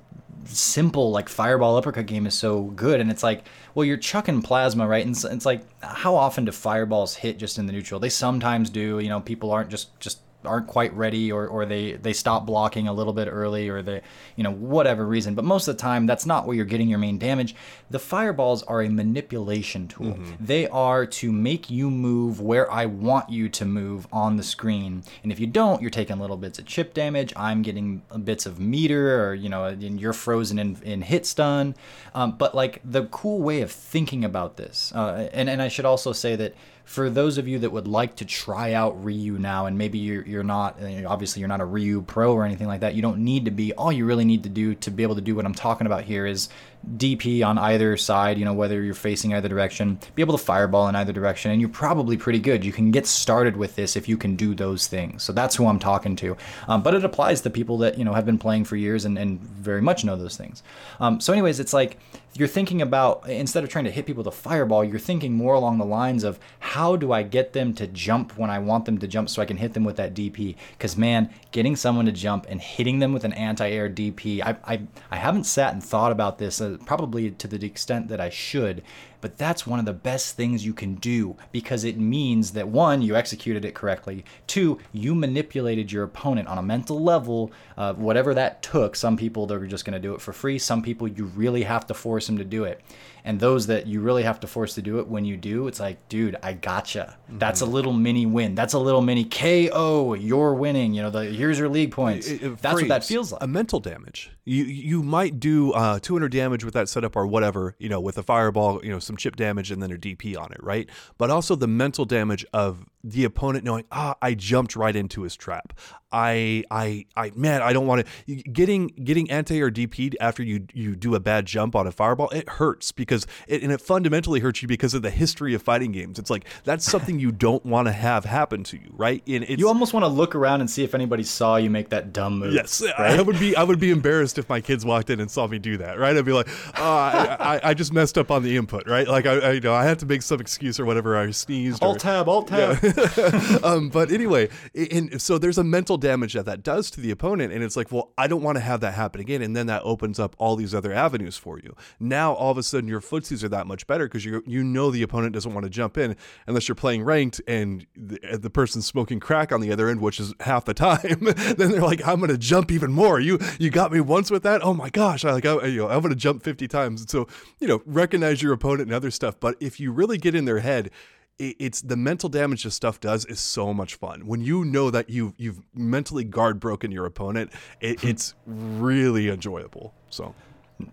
S1: simple like fireball uppercut game is so good and it's like well you're chucking plasma right? And it's, it's like how often do fireballs hit just in the neutral? They sometimes do you know people aren't just just aren't quite ready or, or they, they stop blocking a little bit early or they you know whatever reason. But most of the time that's not where you're getting your main damage. The fireballs are a manipulation tool. Mm-hmm. they are to make you move where i want you to move on the screen. And if you don't you're taking little bits of chip damage. I'm getting bits of meter or you know and you're frozen in, in hit stun. Um, but like the cool way of thinking about this uh, and, and i should also say that for those of you that would like to try out Ryu now, and maybe you're, you're not, obviously, you're not a Ryu pro or anything like that, you don't need to be. All you really need to do to be able to do what I'm talking about here is DP on either side, you know, whether you're facing either direction, be able to fireball in either direction, and you're probably pretty good. You can get started with this if you can do those things. So that's who I'm talking to. Um, but it applies to people that, you know, have been playing for years and, and very much know those things. Um, so, anyways, it's like you're thinking about, instead of trying to hit people with a fireball, you're thinking more along the lines of how do I get them to jump when I want them to jump so I can hit them with that DP? Because, man, getting someone to jump and hitting them with an anti air DP, I, I, I haven't sat and thought about this. Uh, probably to the extent that I should. But that's one of the best things you can do because it means that one, you executed it correctly. Two, you manipulated your opponent on a mental level, uh, whatever that took. Some people, they're just going to do it for free. Some people, you really have to force them to do it. And those that you really have to force to do it, when you do, it's like, dude, I gotcha. Mm-hmm. That's a little mini win. That's a little mini KO. You're winning. You know, the here's your league points. It, it, That's what that feels like.
S2: A mental damage. You you might do uh, 200 damage with that setup or whatever. You know, with a fireball. You know, some chip damage and then a DP on it, right? But also the mental damage of the opponent knowing, ah, I jumped right into his trap. I, I, I, man, I don't want to getting getting anti or DP'd after you you do a bad jump on a fireball. It hurts because it and it fundamentally hurts you because of the history of fighting games. It's like that's [LAUGHS] something you don't want to have happen to you, right?
S1: And you almost want to look around and see if anybody saw you make that dumb move.
S2: Yes, right? I would be I would be embarrassed if my kids walked in and saw me do that, right? I'd be like, oh, I, I, I just messed up on the input, right? Like I, I, you know I had to make some excuse or whatever. I sneezed.
S1: Alt tab, alt tab. Yeah. [LAUGHS]
S2: um, but anyway, and so there's a mental damage that that does to the opponent, and it's like, well, I don't want to have that happen again, and then that opens up all these other avenues for you. Now all of a sudden your footsies are that much better because you you know the opponent doesn't want to jump in unless you're playing ranked and the, the person's smoking crack on the other end, which is half the time. [LAUGHS] then they're like, I'm gonna jump even more. You you got me once with that. Oh my gosh, I like I, you know I'm gonna jump 50 times. so you know recognize your opponent and other stuff. But if you really get in their head it's the mental damage this stuff does is so much fun. When you know that you've you've mentally guard broken your opponent, it, hmm. it's really enjoyable. So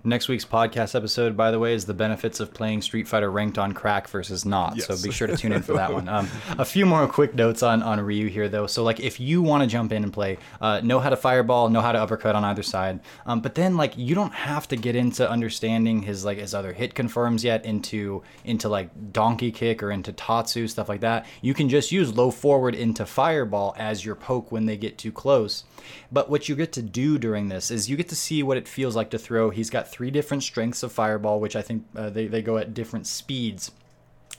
S1: Next week's podcast episode, by the way, is the benefits of playing Street Fighter ranked on crack versus not.
S2: Yes.
S1: So be sure to tune in for that one. [LAUGHS] Um, a few more quick notes on, on Ryu here, though. So, like, if you want to jump in and play, uh, know how to fireball, know how to uppercut on either side. Um, but then, like, you don't have to get into understanding his like his other hit confirms yet into into like donkey kick or into tatsu stuff like that. You can just use low forward into fireball as your poke when they get too close. But what you get to do during this is you get to see what it feels like to throw. He's got three different strengths of fireball, which I think uh, they, they go at different speeds.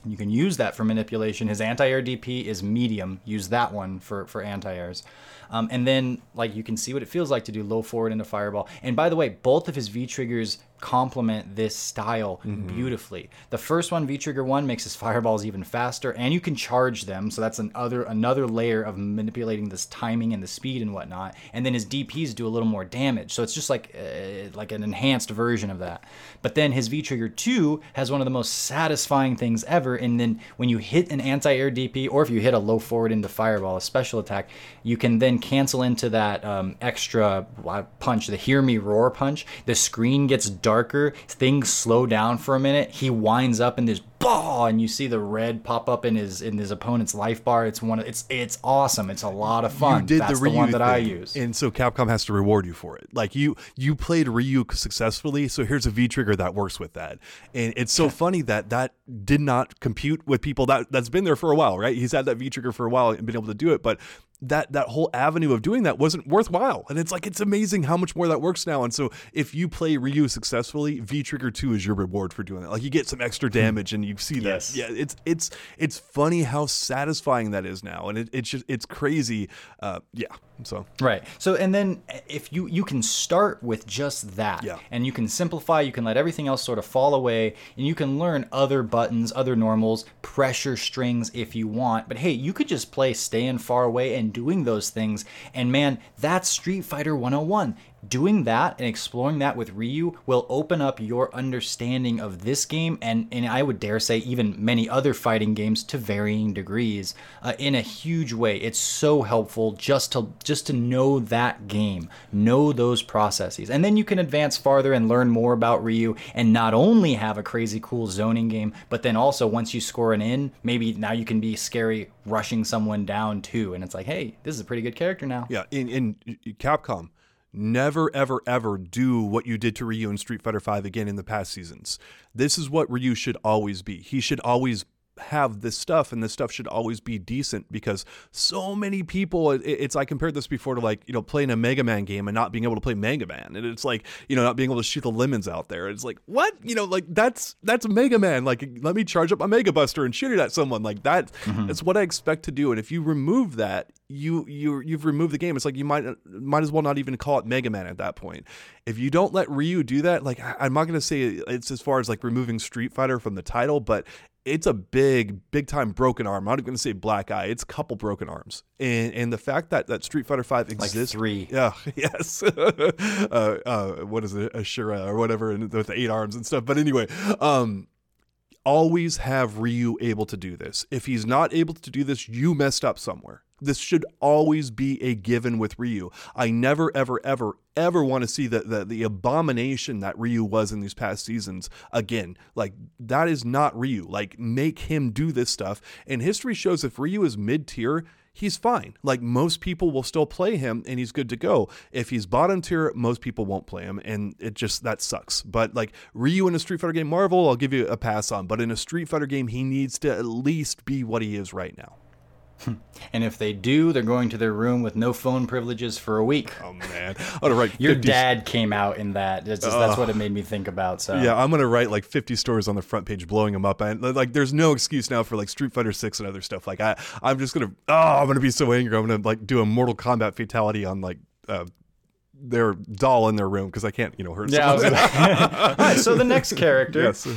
S1: You can use that for manipulation. His anti-air DP is medium. Use that one for for anti-airs. Um, and then like you can see what it feels like to do low forward into fireball. And by the way, both of his V triggers complement this style beautifully. The first one, V trigger one, makes his fireballs even faster, and you can charge them. So that's another another layer of manipulating this timing and the speed and whatnot. And then his DPs do a little more damage. So it's just like uh, like an enhanced version of that. But then his V trigger two has one of the most satisfying things ever. And then when you hit an anti-air DP, or if you hit a low forward into fireball, a special attack, you can then cancel into that um, extra uh, punch, the hear me roar punch. The screen gets darker, things slow down for a minute. He winds up in this ball, and you see the red pop up in his in his opponent's life bar. It's one. Of, it's it's awesome. It's a lot of fun.
S2: You did
S1: That's
S2: the Ryu
S1: one that I use.
S2: and so Capcom has to reward you for it. Like you, you played Ryu successfully, so here's a V trigger that works with that. And it's so funny that that did not compute with people that that's been there for a while, right? He's had that V trigger for a while and been able to do it, but that that whole avenue of doing that wasn't worthwhile. And it's like it's amazing how much more that works now. And so if you play Ryu successfully, V trigger two is your reward for doing that. Like you get some extra hmm. damage, and you see that.
S1: Yes.
S2: Yeah, it's it's it's funny how satisfying that is now, and it, it's just it's crazy. Uh, yeah. So
S1: Right. So and then if you you can start with just that
S2: Yeah.
S1: and you can simplify, you can let everything else sort of fall away and you can learn other buttons, other normals, pressure strings if you want. But hey, you could just play staying far away and doing those things and man, that's Street Fighter 101. Doing that and exploring that with Ryu will open up your understanding of this game and, and I would dare say even many other fighting games to varying degrees uh, in a huge way. It's so helpful just to just to know that game, know those processes, and then you can advance farther and learn more about Ryu and not only have a crazy cool zoning game, but then also once you score an in, maybe now you can be scary rushing someone down too, and it's like, hey, this is a pretty good character now.
S2: yeah, in in Capcom, never ever ever do what you did to Ryu in Street Fighter V again in the past seasons. This is what Ryu should always be. He should always have this stuff and this stuff should always be decent because so many people it, it's I compared this before to like you know playing a Mega Man game and not being able to play Mega Man and it's like you know not being able to shoot the lemons out there. It's like what? You know like that's that's Mega Man. Like let me charge up my Mega Buster and shoot it at someone. Like that mm-hmm. that's what I expect to do and if you remove that you you you've removed the game. It's like you might might as well not even call it Mega Man at that point. If you don't let Ryu do that like I'm not going to say it's as far as like removing Street Fighter from the title but it's a big, big time broken arm. I'm not even going to say black eye. It's a couple broken arms, and and the fact that that Street Fighter Five exists, Like
S1: three.
S2: Yeah. [LAUGHS] Yes. [LAUGHS] uh, uh, what is it? Ashura or whatever, and with the eight arms and stuff. But anyway, um, always have Ryu able to do this. If he's not able to do this, you messed up somewhere. This should always be a given with Ryu. I never, ever, ever, ever want to see the, the the abomination that Ryu was in these past seasons again. Like that is not Ryu. Like make him do this stuff. And history shows if Ryu is mid tier, he's fine. Like most people will still play him and he's good to go. If he's bottom tier, most people won't play him and it just that sucks. But like Ryu in a Street Fighter game, Marvel, I'll give you a pass on. But in a Street Fighter game, he needs to at least be what he is right now. [LAUGHS]
S1: And if they do, they're going to their room with no phone privileges for a week.
S2: Oh man, I'm gonna write
S1: Your
S2: 50
S1: dad came out in that. That's, just, that's what it made me think about. So
S2: Yeah, I'm gonna write like 50 stories on the front page, blowing them up, and like, there's no excuse now for like Street Fighter Six and other stuff. Like, I, I'm just gonna, oh, I'm gonna be so angry. I'm gonna like do a Mortal Kombat fatality on like uh, their doll in their room because I can't, you know, hurt.
S1: Yeah. I was
S2: someone.
S1: gonna- [LAUGHS] [LAUGHS] All right. So the next character.
S2: yes.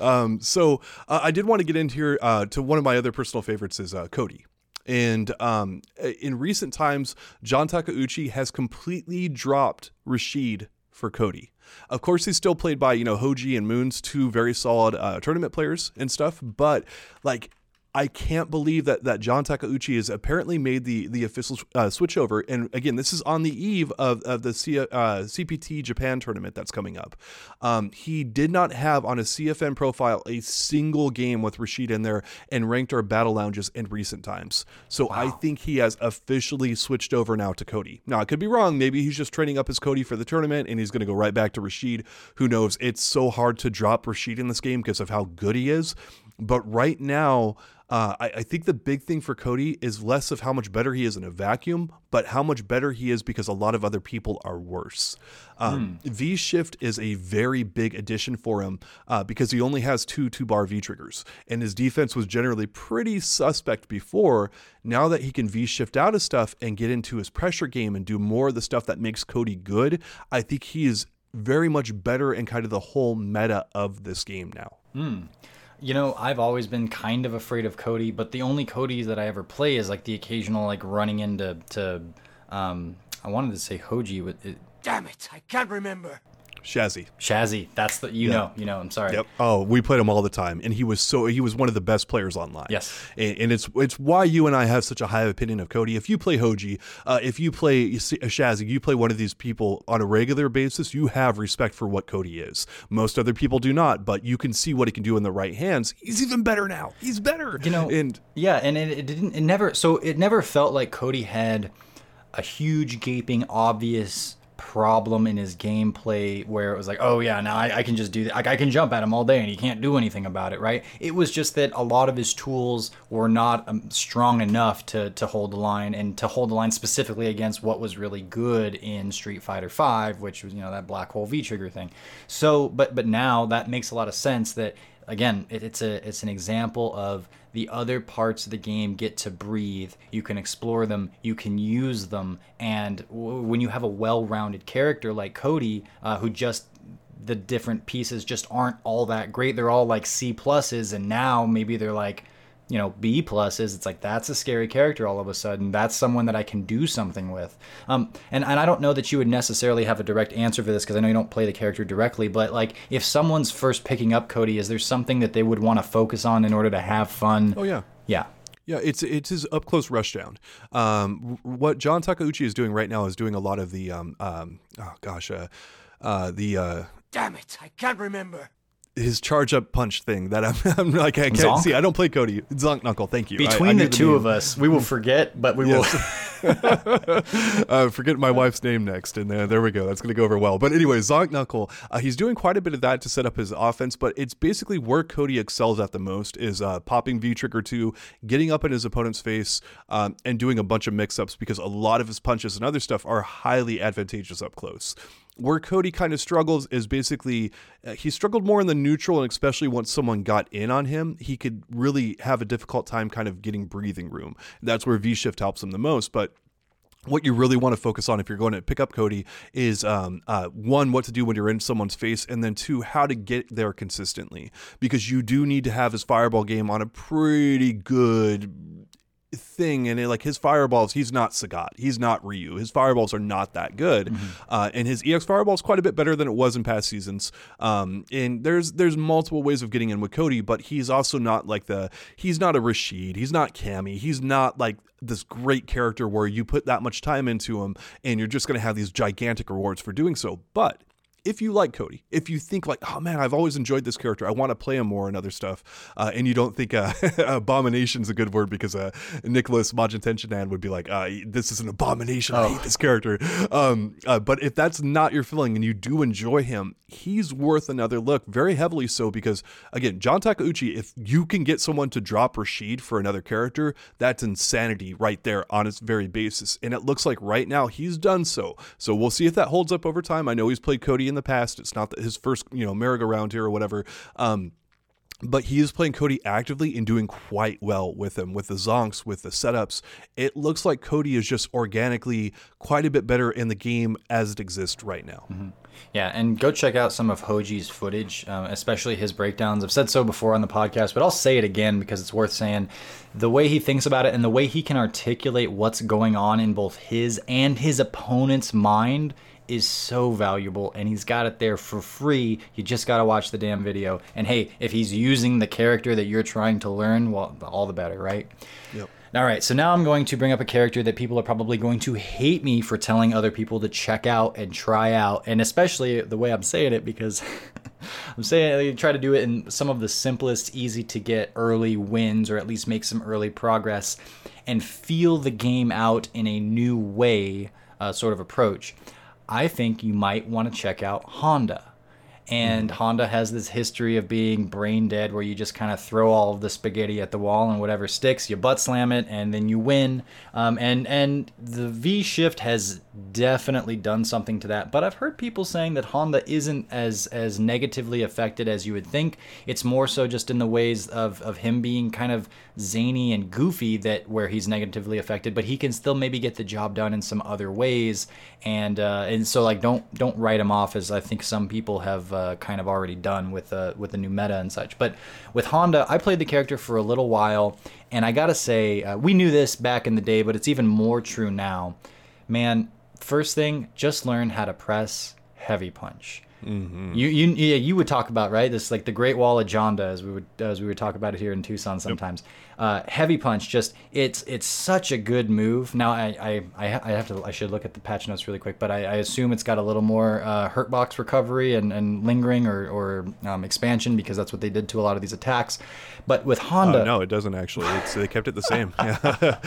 S2: Um, so uh, I did want to get into here uh, to one of my other personal favorites is uh, Cody. And um, in recent times, John Takeuchi has completely dropped Rashid for Cody. Of course, he's still played by you know Hoji and Moons, two very solid uh, tournament players and stuff. But like I can't believe that that John Takeuchi has apparently made the the official uh, switchover. And again, this is on the eve of, of the C, uh, CPT Japan tournament that's coming up. Um, he did not have on his CFN profile a single game with Rashid in there and ranked our battle lounges in recent times. So wow. I think he has officially switched over now to Cody. Now I could be wrong. Maybe he's just training up his Cody for the tournament and he's going to go right back to Rashid. Who knows? It's so hard to drop Rashid in this game because of how good he is. But right now, uh, I, I, think the big thing for Cody is less of how much better he is in a vacuum, but how much better he is because a lot of other people are worse. Um, mm. V Shift is a very big addition for him uh, because he only has two two bar V triggers, and his defense was generally pretty suspect before. Now that he can V Shift out of stuff and get into his pressure game and do more of the stuff that makes Cody good, I think he is very much better in kind of the whole meta of this game now.
S1: Mm. You know, I've always been kind of afraid of Cody, but the only Cody that I ever play is like the occasional like running into to um I wanted to say Hoji with it.
S3: Damn it, I can't remember.
S2: Shazzy.
S1: Shazzy. That's the you know, you know, I'm sorry. Yep.
S2: Oh, we played him all the time and he was so he was one of the best players online.
S1: Yes.
S2: And, and it's it's why you and I have such a high opinion of Cody. If you play Hoji, uh, if you play uh, Shazzy, you play one of these people on a regular basis, you have respect for what Cody is. Most other people do not, but you can see what he can do in the right hands. He's even better now. He's better.
S1: You know,
S2: and
S1: yeah, and it, it didn't it never so it never felt like Cody had a huge gaping obvious problem in his gameplay where it was like, oh yeah, now I, I, can just do that. I can jump at him all day and he can't do anything about it, right? It was just that a lot of his tools were not um, strong enough to to hold the line and to hold the line specifically against what was really good in Street Fighter V, which was you know that black hole V trigger thing. So, but but now that makes a lot of sense. That again, it, it's a it's an example of the other parts of the game get to breathe. You can explore them, you can use them, and w- when you have a well-rounded character like Cody, uh, who just the different pieces just aren't all that great. They're all like C pluses, and now maybe they're like you know B pluses. It's like that's a scary character all of a sudden. That's someone that I can do something with. Um, and and I don't know that you would necessarily have a direct answer for this because I know you don't play the character directly. But like if someone's first picking up Cody, is there something that they would want to focus on in order to have fun?
S2: Oh yeah,
S1: yeah.
S2: Yeah, it's it's his up close rushdown. Um, what John Takeuchi is doing right now is doing a lot of the um, um oh gosh, uh, uh, the uh,
S3: damn it, I can't remember
S2: his charge up punch thing that I'm, [LAUGHS] I'm like I can't Zonk? see. I don't play Cody. Zonk Knuckle. Thank you.
S1: Between I, I the two of us, we will forget, but we yes.
S2: will. [LAUGHS] uh, forget my wife's name next, and uh, there we go. That's going to go over well. But anyway, Zonk Knuckle. Uh, he's doing quite a bit of that to set up his offense, but it's basically where Cody excels at the most is uh, popping V trigger two, getting up in his opponent's face, um, and doing a bunch of mix ups because a lot of his punches and other stuff are highly advantageous up close where Cody kind of struggles is basically uh, he struggled more in the neutral, and especially once someone got in on him, he could really have a difficult time kind of getting breathing room. That's where V Shift helps him the most. But what you really want to focus on if you're going to pick up Cody is um, uh, one, what to do when you're in someone's face, and then two, how to get there consistently because you do need to have his fireball game on a pretty good thing and it, like his fireballs he's not sagat. He's not ryu. His fireballs are not that good. Mm-hmm. uh, and his ex fireball is quite a bit better than it was in past seasons. Um, and there's there's multiple ways of getting in with cody but he's also not like the he's not a rashid. He's not cammy. He's not like this great character where you put that much time into him and you're just going to have these gigantic rewards for doing so. But if you like Cody, if you think like, oh man, I've always enjoyed this character, I want to play him more and other stuff, uh, and you don't think uh, [LAUGHS] abomination's a good word because uh, Nicholas Majentenchinan would be like, uh, this is an abomination. Oh. I hate this character. Um, uh, but if that's not your feeling and you do enjoy him, he's worth another look, very heavily so because again, John Takeuchi, if you can get someone to drop Rashid for another character, that's insanity right there on its very basis. And it looks like right now he's done so. So we'll see if that holds up over time. I know he's played Cody in the past. It's not his first, you know, merry-go-round here or whatever. Um, but he is playing Cody actively and doing quite well with him, with the zonks, with the setups. It looks like Cody is just organically quite a bit better in the game as it exists right now.
S1: Mm-hmm. Yeah, and go check out some of Hoji's footage, um, especially his breakdowns. I've said so before on the podcast, but I'll say it again because it's worth saying. The way he thinks about it and the way he can articulate what's going on in both his and his opponent's mind is so valuable and he's got it there for free. You just got to watch the damn video. And hey, if he's using the character that you're trying to learn, well, all the better, right?
S2: Yep.
S1: All right, so now I'm going to bring up a character that people are probably going to hate me for telling other people to check out and try out, and especially the way I'm saying it because [LAUGHS] I'm saying I try to do it in some of the simplest, easy to get early wins or at least make some early progress and feel the game out in a new way, uh, sort of approach. I think you might want to check out Honda. And Honda has this history of being brain dead where you just kind of throw all of the spaghetti at the wall and whatever sticks, you butt slam it and then you win. Um, and and the V shift has definitely done something to that. But I've heard people saying that Honda isn't as as negatively affected as you would think. It's more so just in the ways of, of him being kind of zany and goofy that where he's negatively affected, but he can still maybe get the job done in some other ways. And uh, and so like don't don't write him off as I think some people have uh, kind of already done with uh, with the new meta and such. But with Honda, I played the character for a little while, and I gotta say uh, we knew this back in the day, but it's even more true now. Man, first thing, just learn how to press heavy punch.
S2: Mm-hmm.
S1: You you yeah you would talk about right this like the Great Wall of Jonda as we would as we would talk about it here in Tucson sometimes. Uh, heavy punch just it's it's such a good move. Now I I, I, have to I should look at the patch notes really quick, but I, I assume it's got a little more uh, hurt box recovery and, and lingering or or um, expansion because that's what they did to a lot of these attacks. But with Honda,
S2: Uh, no, it doesn't actually. It's, they kept it the same. [LAUGHS] Yeah.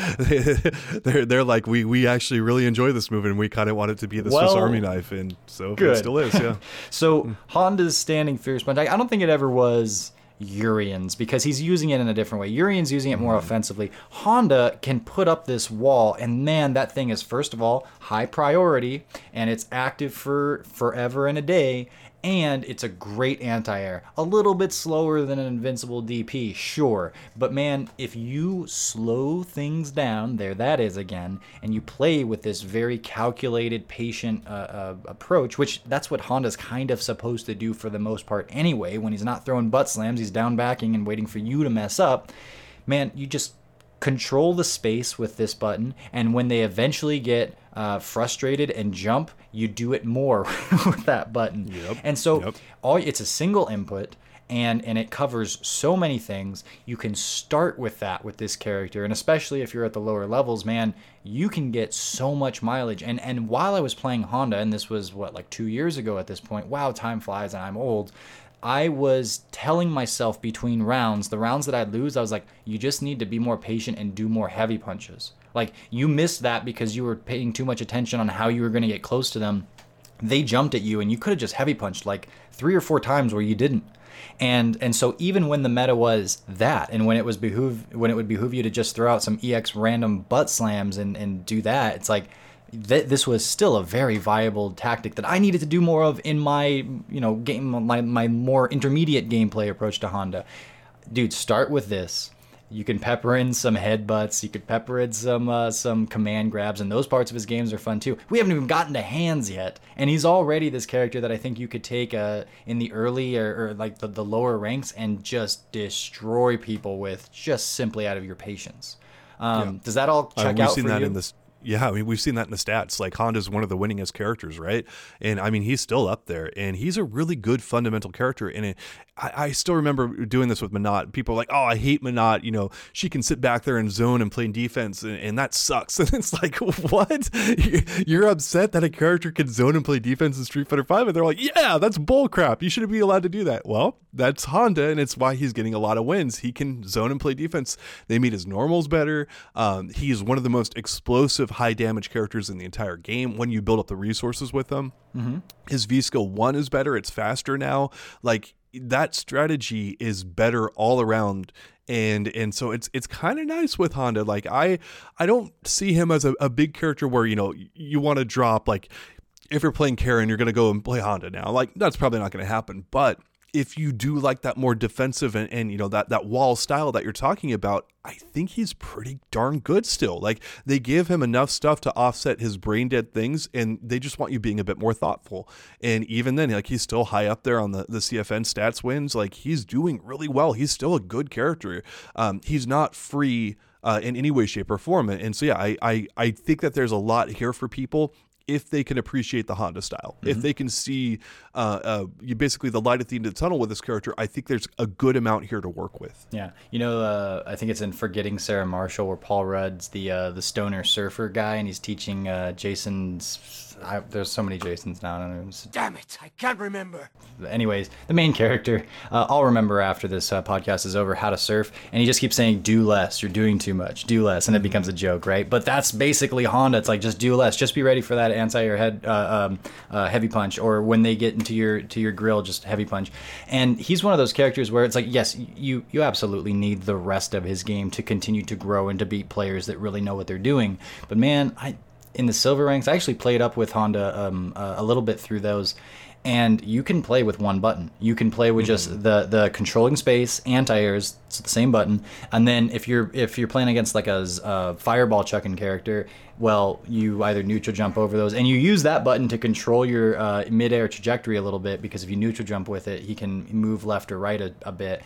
S2: [LAUGHS] they're they're like we we actually really enjoy this move and we kind of want it to be the Swiss Army knife, and so
S1: good.
S2: it still is. Yeah. [LAUGHS]
S1: So Honda's standing fierce punch. I I don't think it ever was Urien's because he's using it in a different way. Urien's using it more mm-hmm. offensively. Honda can put up this wall, and man, that thing is first of all high priority, and it's active for forever and a day. And it's a great anti-air. A little bit slower than an invincible DP, sure. But man, if you slow things down, there that is again, and you play with this very calculated, patient uh, uh, approach, which that's what Honda's kind of supposed to do for the most part anyway. When he's not throwing butt slams, he's down backing and waiting for you to mess up. Man, you just control the space with this button, and when they eventually get uh, frustrated and jump, you do it more [LAUGHS] with that button.
S2: Yep,
S1: And so
S2: yep.
S1: all it's a single input and and it covers so many things you can start with that with this character and especially if you're at the lower levels man you can get so much mileage and and while i was playing honda and this was what like two years ago at this point wow time flies and i'm old I was telling myself between rounds, the rounds that I'd lose, I was like, you just need to be more patient and do more heavy punches. Like, you missed that because you were paying too much attention on how you were going to get close to them. They jumped at you and you could have just heavy punched like three or four times where you didn't. And and so even when the meta was that and when it was behoove when it would behoove you to just throw out some ex random butt slams and and do that it's like th- this was still a very viable tactic that I needed to do more of in my you know game my, my more intermediate gameplay approach to Honda. Dude start with this you can pepper in some headbutts. You could pepper in some uh, some command grabs, and those parts of his games are fun too. We haven't even gotten to hands yet, and he's already this character that I think you could take uh, in the early or, or like the, the lower ranks and just destroy people with just simply out of your patience. Um, Does that all
S2: Uh,
S1: check
S2: we've
S1: out
S2: seen
S1: for
S2: that
S1: you?
S2: in this. Yeah, I mean, we've seen that in the stats. Like Honda's one of the winningest characters, right? And I mean, he's still up there, and he's a really good fundamental character. And it, I, I still remember doing this with Menat. People are like, "Oh, I hate Menat." You know, she can sit back there and zone and play defense, and, and that sucks. [LAUGHS] And it's like, what? You're upset that a character can zone and play defense in Street Fighter Five, and they're like, "Yeah, that's bullcrap. You shouldn't be allowed to do that." Well, that's Honda, and it's why he's getting a lot of wins. He can zone and play defense. They meet his normals better. Um, he is one of the most explosive, high damage characters in the entire game when you build up the resources with them. Mm-hmm. His V skill one is better. It's faster now. Like that strategy is better all around. And and so it's it's kind of nice with Honda. Like I I don't see him as a, a big character where you know you want to drop like if you're playing Karin, you're going to go and play Honda now. Like that's probably not going to happen. But if you do like that more defensive and, and you know that that wall style that you're talking about, I think he's pretty darn good still. Like they give him enough stuff to offset his brain dead things, and they just want you being a bit more thoughtful. And even then, like he's still high up there on the the CFN stats wins. Like he's doing really well. He's still a good character. Um, he's not free uh, in any way, shape, or form. And so yeah, I, I I think that there's a lot here for people if they can appreciate the Honda style, if they can see uh, uh, you basically the light at the end of the tunnel with this character, I think there's a good amount here to work with.
S1: Yeah, you know, uh, I think it's in Forgetting Sarah Marshall where Paul Rudd's the uh, the stoner surfer guy, and he's teaching uh, Jason's. I, there's so many Jasons now. I don't know. It's-
S3: Damn it, I can't remember.
S1: anyways, the main character, uh, I'll remember after this uh, podcast is over how to surf, and he just keeps saying, "Do less. You're doing too much. Do less," and it becomes a joke, right? But that's basically Honda. It's like just do less. Just be ready for that anti-air head uh, um, uh, heavy punch, or when they get into your to your grill, just heavy punch. And he's one of those characters where it's like, yes, you you absolutely need the rest of his game to continue to grow and to beat players that really know what they're doing. But man, I in the silver ranks, I actually played up with Honda um, uh, a little bit through those, and you can play with one button. You can play with just the the controlling space, anti-airs, it's the same button, and then if you're if you're playing against like a, a fireball chucking character, well, you either neutral jump over those, and you use that button to control your uh, mid-air trajectory a little bit because if you neutral jump with it, he can move left or right a, a bit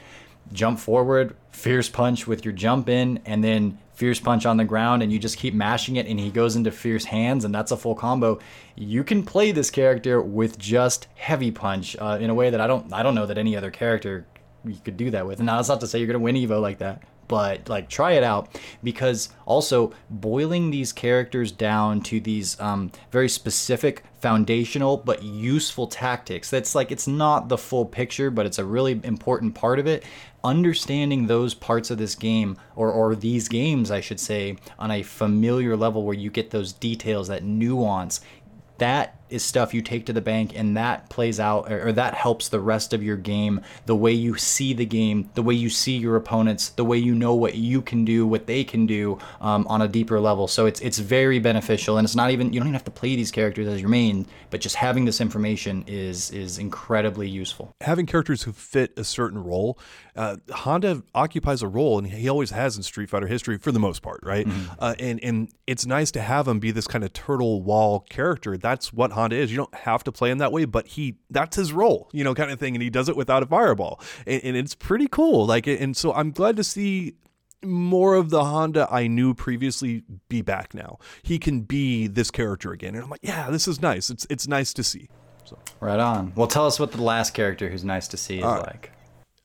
S1: jump forward, fierce punch with your jump in, and then fierce punch on the ground, and you just keep mashing it, and he goes into fierce hands, and that's a full combo. You can play this character with just heavy punch uh, in a way that I don't I don't know that any other character you could do that with. And now that's not to say you're gonna win Evo like that. But like, try it out because also boiling these characters down to these um, very specific, foundational but useful tactics. That's like it's not the full picture, but it's a really important part of it understanding those parts of this game or, or these games i should say on a familiar level where you get those details that nuance that is stuff you take to the bank and that plays out or, or that helps the rest of your game the way you see the game the way you see your opponents the way you know what you can do what they can do um, on a deeper level so it's it's very beneficial and it's not even you don't even have to play these characters as your main but just having this information is is incredibly useful
S2: having characters who fit a certain role. Uh, Honda occupies a role, and he always has in Street Fighter history for the most part, right? Uh, and and it's nice to have him be this kind of turtle wall character. That's what Honda is. You don't have to play him that way, but he that's his role, you know, kind of thing, and he does it without a fireball, and, and it's pretty cool. Like, and so I'm glad to see more of the Honda I knew previously be back now. He can be this character again, and I'm like, yeah, this is nice. It's it's nice to see. So.
S1: Right on well tell us what the last character who's nice to see is like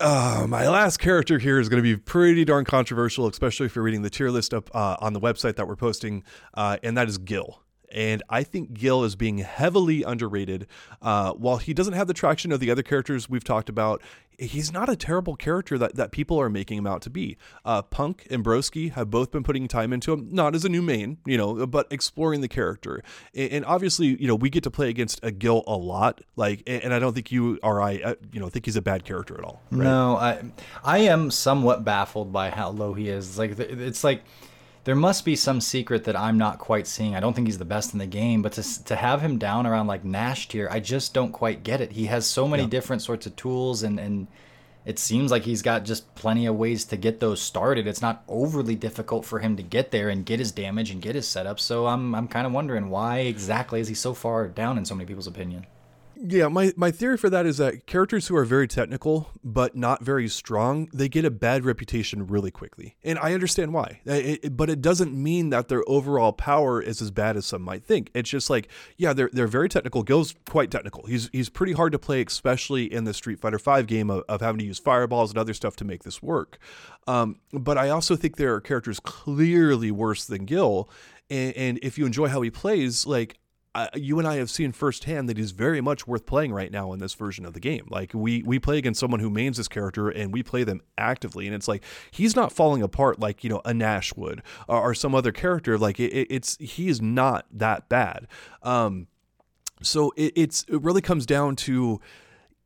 S2: Uh, my last character here is going to be pretty darn controversial, especially if you're reading the tier list up uh, on the website that we're posting, uh, and that is Gill. And I think Gill is being heavily underrated. Uh, while he doesn't have the traction of the other characters we've talked about, he's not a terrible character that, that people are making him out to be. Uh, Punk and Broski have both been putting time into him, not as a new main, you know, but exploring the character. And, and obviously, you know, we get to play against a Gill a lot. Like, and, and I don't think you or I, uh, you know, think he's a bad character at all. Right?
S1: No, I I am somewhat baffled by how low he is. Like it's like there must be some secret that I'm not quite seeing. I don't think he's the best in the game, but to to have him down around like Nash tier, I just don't quite get it. He has so many different sorts of tools and and it seems like he's got just plenty of ways to get those started. It's not overly difficult for him to get there and get his damage and get his setup. So I'm I'm kind of wondering why exactly is he so far down in so many people's opinion.
S2: Yeah, my, my theory for that is that characters who are very technical but not very strong, they get a bad reputation really quickly. And I understand why. It- it- but it doesn't mean that their overall power is as bad as some might think. It's just like, yeah, they're they're very technical. Gill's quite technical. He's he's pretty hard to play, especially in the Street Fighter V game of, of having to use fireballs and other stuff to make this work. Um, but I also think there are characters clearly worse than Gill. And, and if you enjoy how he plays, like you and I have seen firsthand that he's very much worth playing right now in this version of the game. Like we we play against someone who mains this character and we play them actively, and it's like he's not falling apart like you know a Nash would or, or some other character. Like it- it's he is not that bad. Um, so it, it's it really comes down to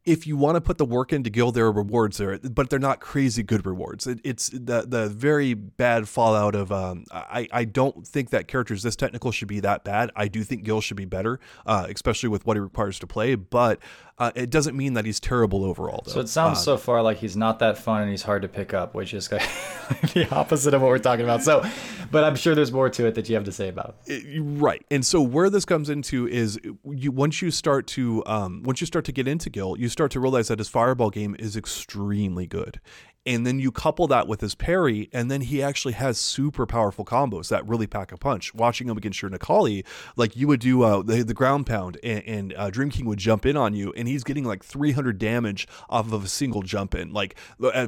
S2: if you want to put the work into Gill, there are rewards there, but they're not crazy good rewards. It, it's the the very bad fallout of um, I I don't think that characters this technical should be that bad. I do think Gill should be better, uh, especially with what he requires to play. But uh, it doesn't mean that he's terrible overall. Though.
S1: So it sounds so far like he's not that fun and he's hard to pick up, which is [LAUGHS] the opposite of what we're talking about. So, but I'm sure there's more to it that you have to say about.
S2: It- right and so where this comes into is you once you start to um, once you start to get into gill you start to realize that his fireball game is extremely good and then you couple that with his parry, and then he actually has super powerful combos that really pack a punch. Watching him against your Necalli, like you would do uh, the, the ground pound, and, and uh, Dream King would jump in on you, and he's getting like 300 damage off of a single jump in. Like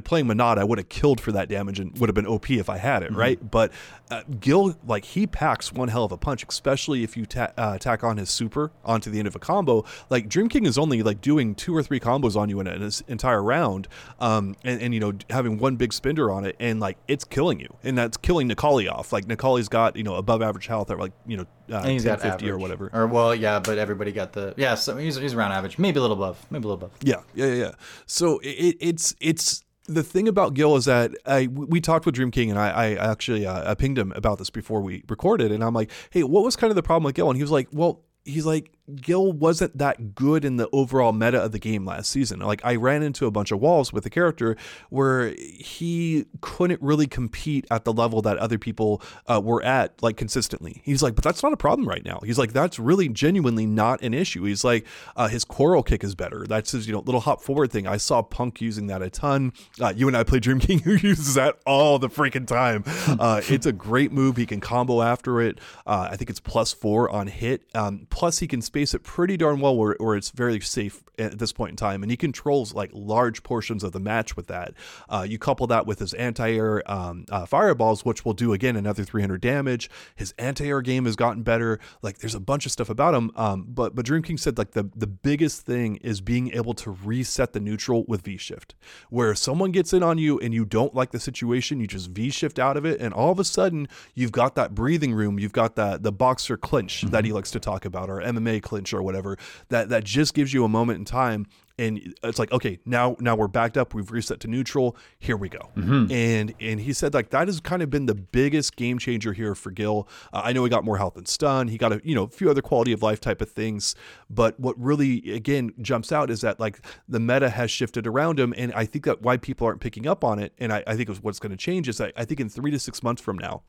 S2: playing Menat, I would have killed for that damage and would have been OP if I had it, mm-hmm. right? But uh, Gill, like he packs one hell of a punch, especially if you ta- uh, tack on his super onto the end of a combo. Like Dream King is only like doing two or three combos on you in an entire round, um, and, and you know having one big spender on it, and like it's killing you, and that's killing Necalli off. Like Necalli's got you know above average health at like you know uh, he's 10, got 50 average. or whatever.
S1: Or well, yeah, but everybody got the yeah. So he's, he's around average, maybe a little above, maybe a little above.
S2: Yeah, yeah, yeah. So it, it's it's the thing about Gill is that I we talked with Dream King and I, I actually uh, I pinged him about this before we recorded and I'm like, hey, what was kind of the problem with Gill? And he was like, well, he's like Gill wasn't that good in the overall meta of the game last season. Like I ran into a bunch of walls with the character where he couldn't really compete at the level that other people uh, were at like consistently. He's like, but that's not a problem right now. He's like, that's really genuinely not an issue. He's like, uh, his coral kick is better. That's his you know little hop forward thing. I saw Punk using that a ton. Uh, you and I play Dream King [LAUGHS] who uses that all the freaking time. [LAUGHS] Uh, it's a great move. He can combo after it. Uh, I think it's plus four on hit. Um, plus he can space it pretty darn well where, where it's very safe at this point in time, and he controls like large portions of the match with that. Uh, you couple that with his anti-air um, uh, fireballs, which will do again another 300 damage. His anti-air game has gotten better. Like there's a bunch of stuff about him. Um, but but Dream King said like the the biggest thing is being able to reset the neutral with V shift, where someone gets in on you and you don't like the situation, you just V shift out of it, and all of a sudden you've got that breathing room, you've got that the boxer clinch mm-hmm. that he likes to talk about, or MMA clinch or whatever. That that just gives you a moment in time and it's like okay now now we're backed up. We've reset to neutral. Here we go. Mm-hmm. and and he said like that has kind of been the biggest game changer here for gill. Uh, i know he got more health and stun. He got a you know a few other quality of life type of things. But what really again jumps out is that like the meta has shifted around him. And i think that why people aren't picking up on it and i, I think it's what's going to change is that i think in three to six months from now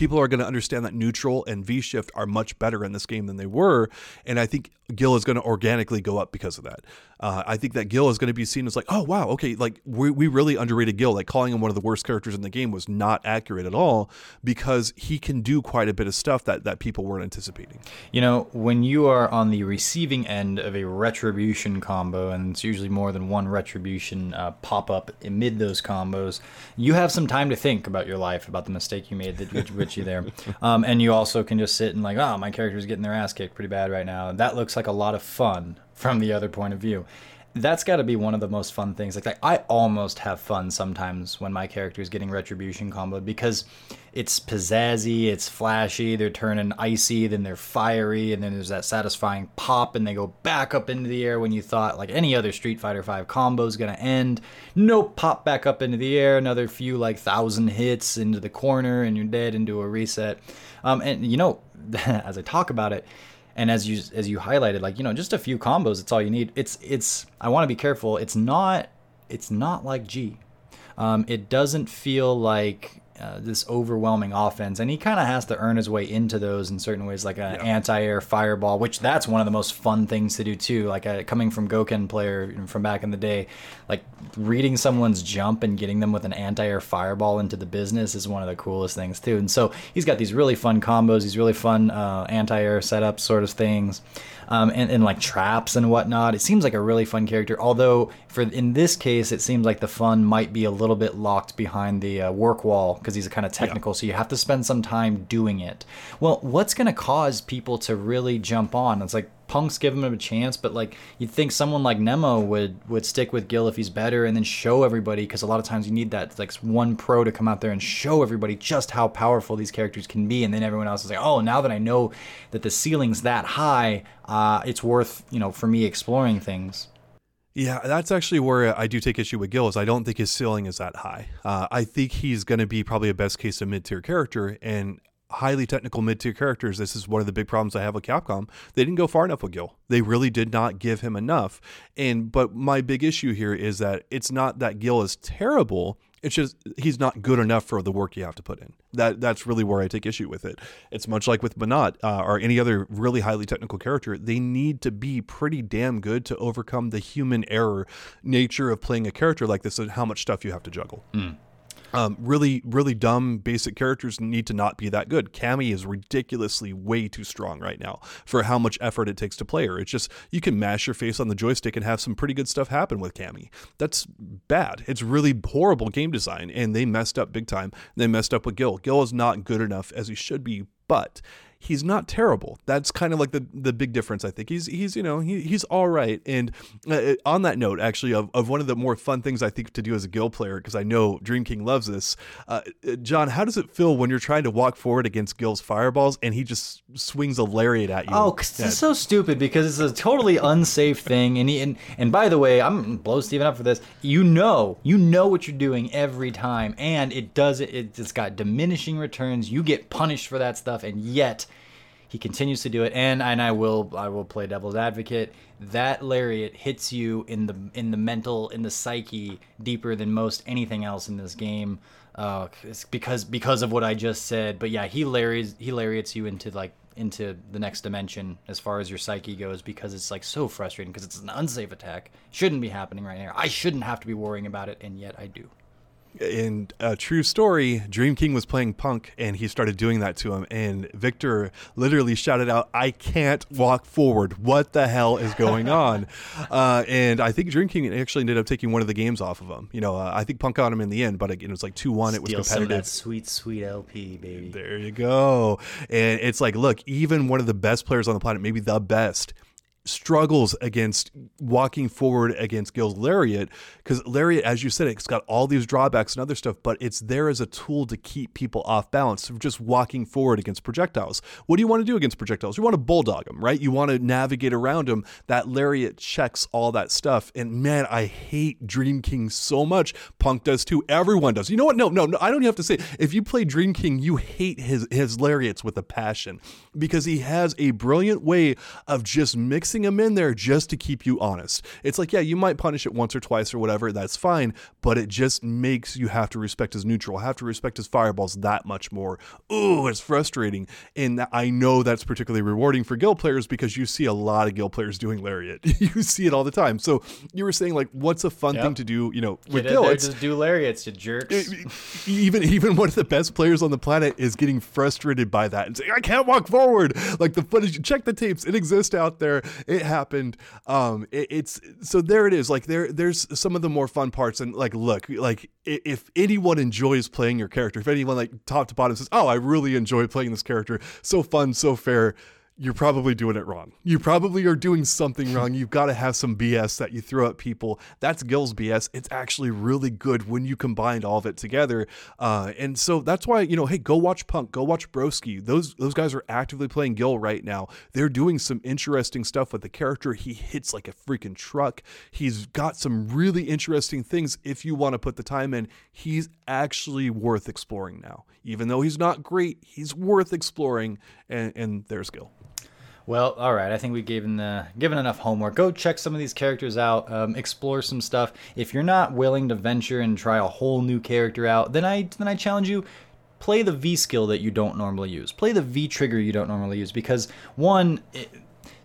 S2: people are going to understand that neutral and V shift are much better in this game than they were. And I think Gill is going to organically go up because of that. Uh, I think that Gill is going to be seen as like, oh, wow, okay, like we, we really underrated Gill. Like calling him one of the worst characters in the game was not accurate at all because he can do quite a bit of stuff that, that people weren't anticipating.
S1: You know, when you are on the receiving end of a retribution combo, and it's usually more than one retribution uh, pop up amid those combos, you have some time to think about your life, about the mistake you made that put you there. [LAUGHS] Um, and you also can just sit and like, oh, my character's getting their ass kicked pretty bad right now. That looks like a lot of fun from the other point of view that's got to be one of the most fun things. Like, like, I almost have fun sometimes when my character is getting retribution comboed because it's pizzazzy, it's flashy. They're turning icy, then they're fiery, and then there's that satisfying pop, and they go back up into the air when you thought like any other Street Fighter V combo is gonna end. Nope, pop back up into the air, another few like thousand hits into the corner, and you're dead into a reset. Um, and you know, [LAUGHS] as I talk about it and as you as you highlighted like you know just a few combos it's all you need. It's it's i want to be careful. It's not it's not like g. Um, it doesn't feel like uh, this overwhelming offense, and he kind of has to earn his way into those in certain ways, like an yeah. anti-air fireball, which that's one of the most fun things to do too. Like a, uh, coming from Gouken player from back in the day, like reading someone's jump and getting them with an anti-air fireball into the business is one of the coolest things too. And so he's got these really fun combos, these really fun uh, anti-air setups, sort of things um, and, and like traps and whatnot. It seems like a really fun character. Although for in this case, it seems like the fun might be a little bit locked behind the uh, work wall because he's kind of technical. Yeah. So you have to spend some time doing it. Well, what's going to cause people to really jump on? It's like Punk's giving him a chance, but like you'd think someone like Nemo would would stick with Gill if he's better, and then show everybody because a lot of times you need that like one pro to come out there and show everybody just how powerful these characters can be, and then everyone else is like, oh, now that I know that the ceiling's that high, uh, it's worth you know for me exploring things.
S2: Yeah, that's actually where I do take issue with Gill. Is I don't think his ceiling is that high. Uh, I think he's going to be probably a best case of mid tier character, and highly technical mid tier characters. This is one of the big problems I have with Capcom. They didn't go far enough with Gill. They really did not give him enough. And but my big issue here is that it's not that Gill is terrible. It's just he's not good enough for the work you have to put in. That that's really where I take issue with it. It's much like with Menat uh, or any other really highly technical character. They need to be pretty damn good to overcome the human error nature of playing a character like this and how much stuff you have to juggle. Um, really, really dumb basic characters need to not be that good. Cammy is ridiculously way too strong right now for how much effort it takes to play her. It's just you can mash your face on the joystick and have some pretty good stuff happen with Cammy. That's bad. It's really horrible game design, and they messed up big time. They messed up with Gill. Gill is not good enough as he should be, but he's not terrible. That's kind of like the the big difference. I think he's he's you know he, he's all right. And uh, on that note, actually, of, of one of the more fun things I think to do as a Gill player, because I know Dream King loves this. Uh, John, how does it feel when you're trying to walk forward against Gill's fireballs and he just swings a lariat at you?
S1: Oh, 'cause it's so stupid because it's a totally unsafe thing. And, he, and and by the way, I'm blow Steven up for this. You know, you know what you're doing every time, and it does it. It's got diminishing returns. You get punished for that stuff, and yet he continues to do it. And and I will I will play devil's advocate. That lariat hits you in the in the mental in the psyche deeper than most anything else in this game. Uh, because because of what I just said. But yeah, he lariats he lariats you into like into the next dimension as far as your psyche goes because it's like so frustrating because it's an unsafe attack. Shouldn't be happening right now. I shouldn't have to be worrying about it, and yet I do.
S2: In a true story, Dream King was playing Punk and he started doing that to him. And Victor literally shouted out, I can't walk forward. What the hell is going [LAUGHS] on? uh, and I think Dream King actually ended up taking one of the games off of him. You know, uh, I think Punk got him in the end, but again, it was like 2 1. It was
S1: Steal some of
S2: competitive.
S1: that sweet, sweet LP, baby.
S2: There you go. And it's like, look, even one of the best players on the planet, maybe the best, struggles against walking forward against Gill's Lariat because Lariat, as you said, it's got all these drawbacks and other stuff, but it's there as a tool to keep people off balance of just walking forward against projectiles. What do you want to do against projectiles? You want to bulldog them, right? You want to navigate around them. That Lariat checks all that stuff. And man, I hate Dream King so much. Punk does too. Everyone does. You know what? No, no, no. I don't have to say. It. If you play Dream King, you hate his his Lariats with a passion because he has a brilliant way of just mixing them in there just to keep you honest. It's like, yeah, you might punish it once or twice or whatever, that's fine, but it just makes you have to respect his neutral, have to respect his fireballs that much more. Ooh, it's frustrating. And I know that's particularly rewarding for Gill players because you see a lot of Gill players doing Lariat. [LAUGHS] you see it all the time. So you were saying, like, what's a fun
S1: Yep.
S2: thing to do, you know, with
S1: Get
S2: It's,
S1: just do lariats, you jerks. [LAUGHS]
S2: even even one of the best players on the planet is getting frustrated by that and saying, "I can't walk forward." Like the footage, check the tapes; it exists out there. It happened. Um, it, it's so there it is. Like there, there's some of the more fun parts. And like, look, like if anyone enjoys playing your character, if anyone like top to bottom says, "Oh, I really enjoy playing this character," so fun, so fair. You're probably doing it wrong. You probably are doing something [LAUGHS] wrong. You've got to have some BS that you throw at people. That's Gill's BS. It's actually really good when you combined all of it together. Uh, and so that's why you know, hey, go watch Punk, go watch Broski. Those those guys are actively playing Gill right now. They're doing some interesting stuff with the character. He hits like a freaking truck. He's got some really interesting things. If you want to put the time in, he's actually worth exploring now. Even though he's not great, he's worth exploring. And, and there's Gill.
S1: Well, all right. I think we've given the given enough homework. Go check some of these characters out. Um, explore some stuff. If you're not willing to venture and try a whole new character out, then I then I challenge you. Play the V skill that you don't normally use. Play the V trigger you don't normally use because one. It,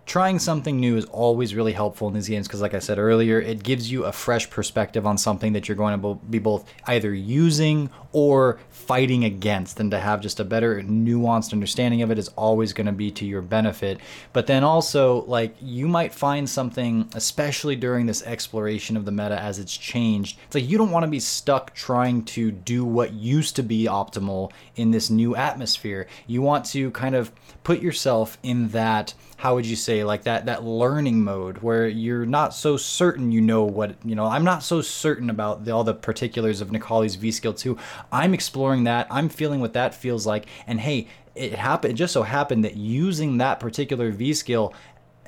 S1: trying something new is always really helpful in these games because like i said earlier it gives you a fresh perspective on something that you're going to be both either using or fighting against. And to have just a better nuanced understanding of it is always going to be to your benefit. But then also like you might find something especially during this exploration of the meta as it's changed it's like you don't want to be stuck trying to do what used to be optimal in this new atmosphere. You want to kind of put yourself in that how would you say like that that learning mode where you're not so certain you know what you know i'm not so certain about the, all the particulars of Necalli's v skill 2 i'm exploring that. I'm feeling what that feels like. And hey it happened it just so happened that using that particular v skill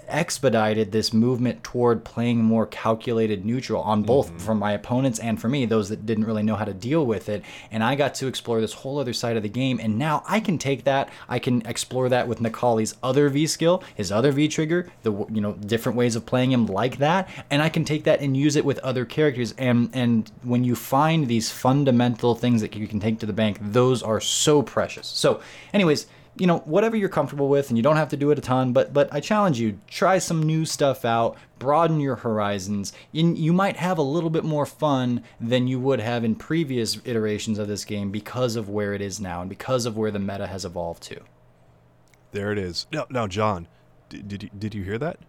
S1: expedited this movement toward playing more calculated neutral on both
S2: Mm-hmm.
S1: from my opponents and for me, those that didn't really know how to deal with it. And I got to explore this whole other side of the game. And now I can take that, I can explore that with Necalli's other V skill, his other V trigger, the you know different ways of playing him like that, and I can take that and use it with other characters. And and when you find these fundamental things that you can take to the bank, those are so precious. So, anyways you know whatever you're comfortable with and you don't have to do it a ton but but i challenge you try some new stuff out broaden your horizons in, you might have a little bit more fun than you would have in previous iterations of this game because of where it is now and because of where the meta has evolved to
S2: There it is. Now, now, John, did, did you did you hear that?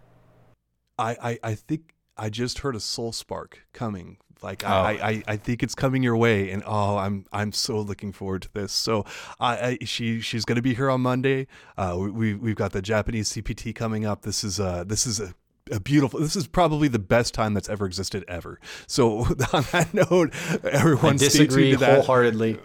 S2: I, I I think I just heard a soul spark coming. Like
S1: Oh.
S2: I, I, I think it's coming your way, and oh, I'm I'm so looking forward to this. So I, I she she's gonna be here on Monday. Uh, we we- we've got the Japanese CPT coming up. This is uh this is a a beautiful. This is probably the best time that's ever existed ever. So [LAUGHS] on that note, everyone
S1: i disagree
S2: tuned to that.
S1: wholeheartedly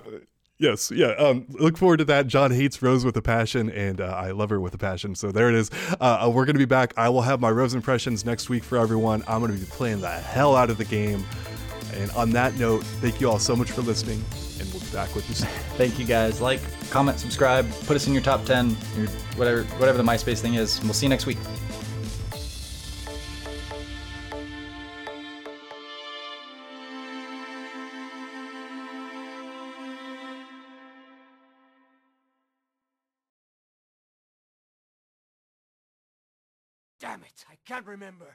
S2: Yes, yeah. Um, look forward to that. John hates Rose with a passion, and uh, I love her with a passion. So there it is. Uh, uh, we're going to be back. I will have my Rose impressions next week for everyone. I'm going to be playing the hell out of the game. And on that note, thank you all so much for listening, and we'll be back with you soon. [LAUGHS]
S1: thank you guys like comment subscribe put us in your top 10 your whatever whatever the myspace thing is we'll see you next week
S3: Damn it, I can't remember.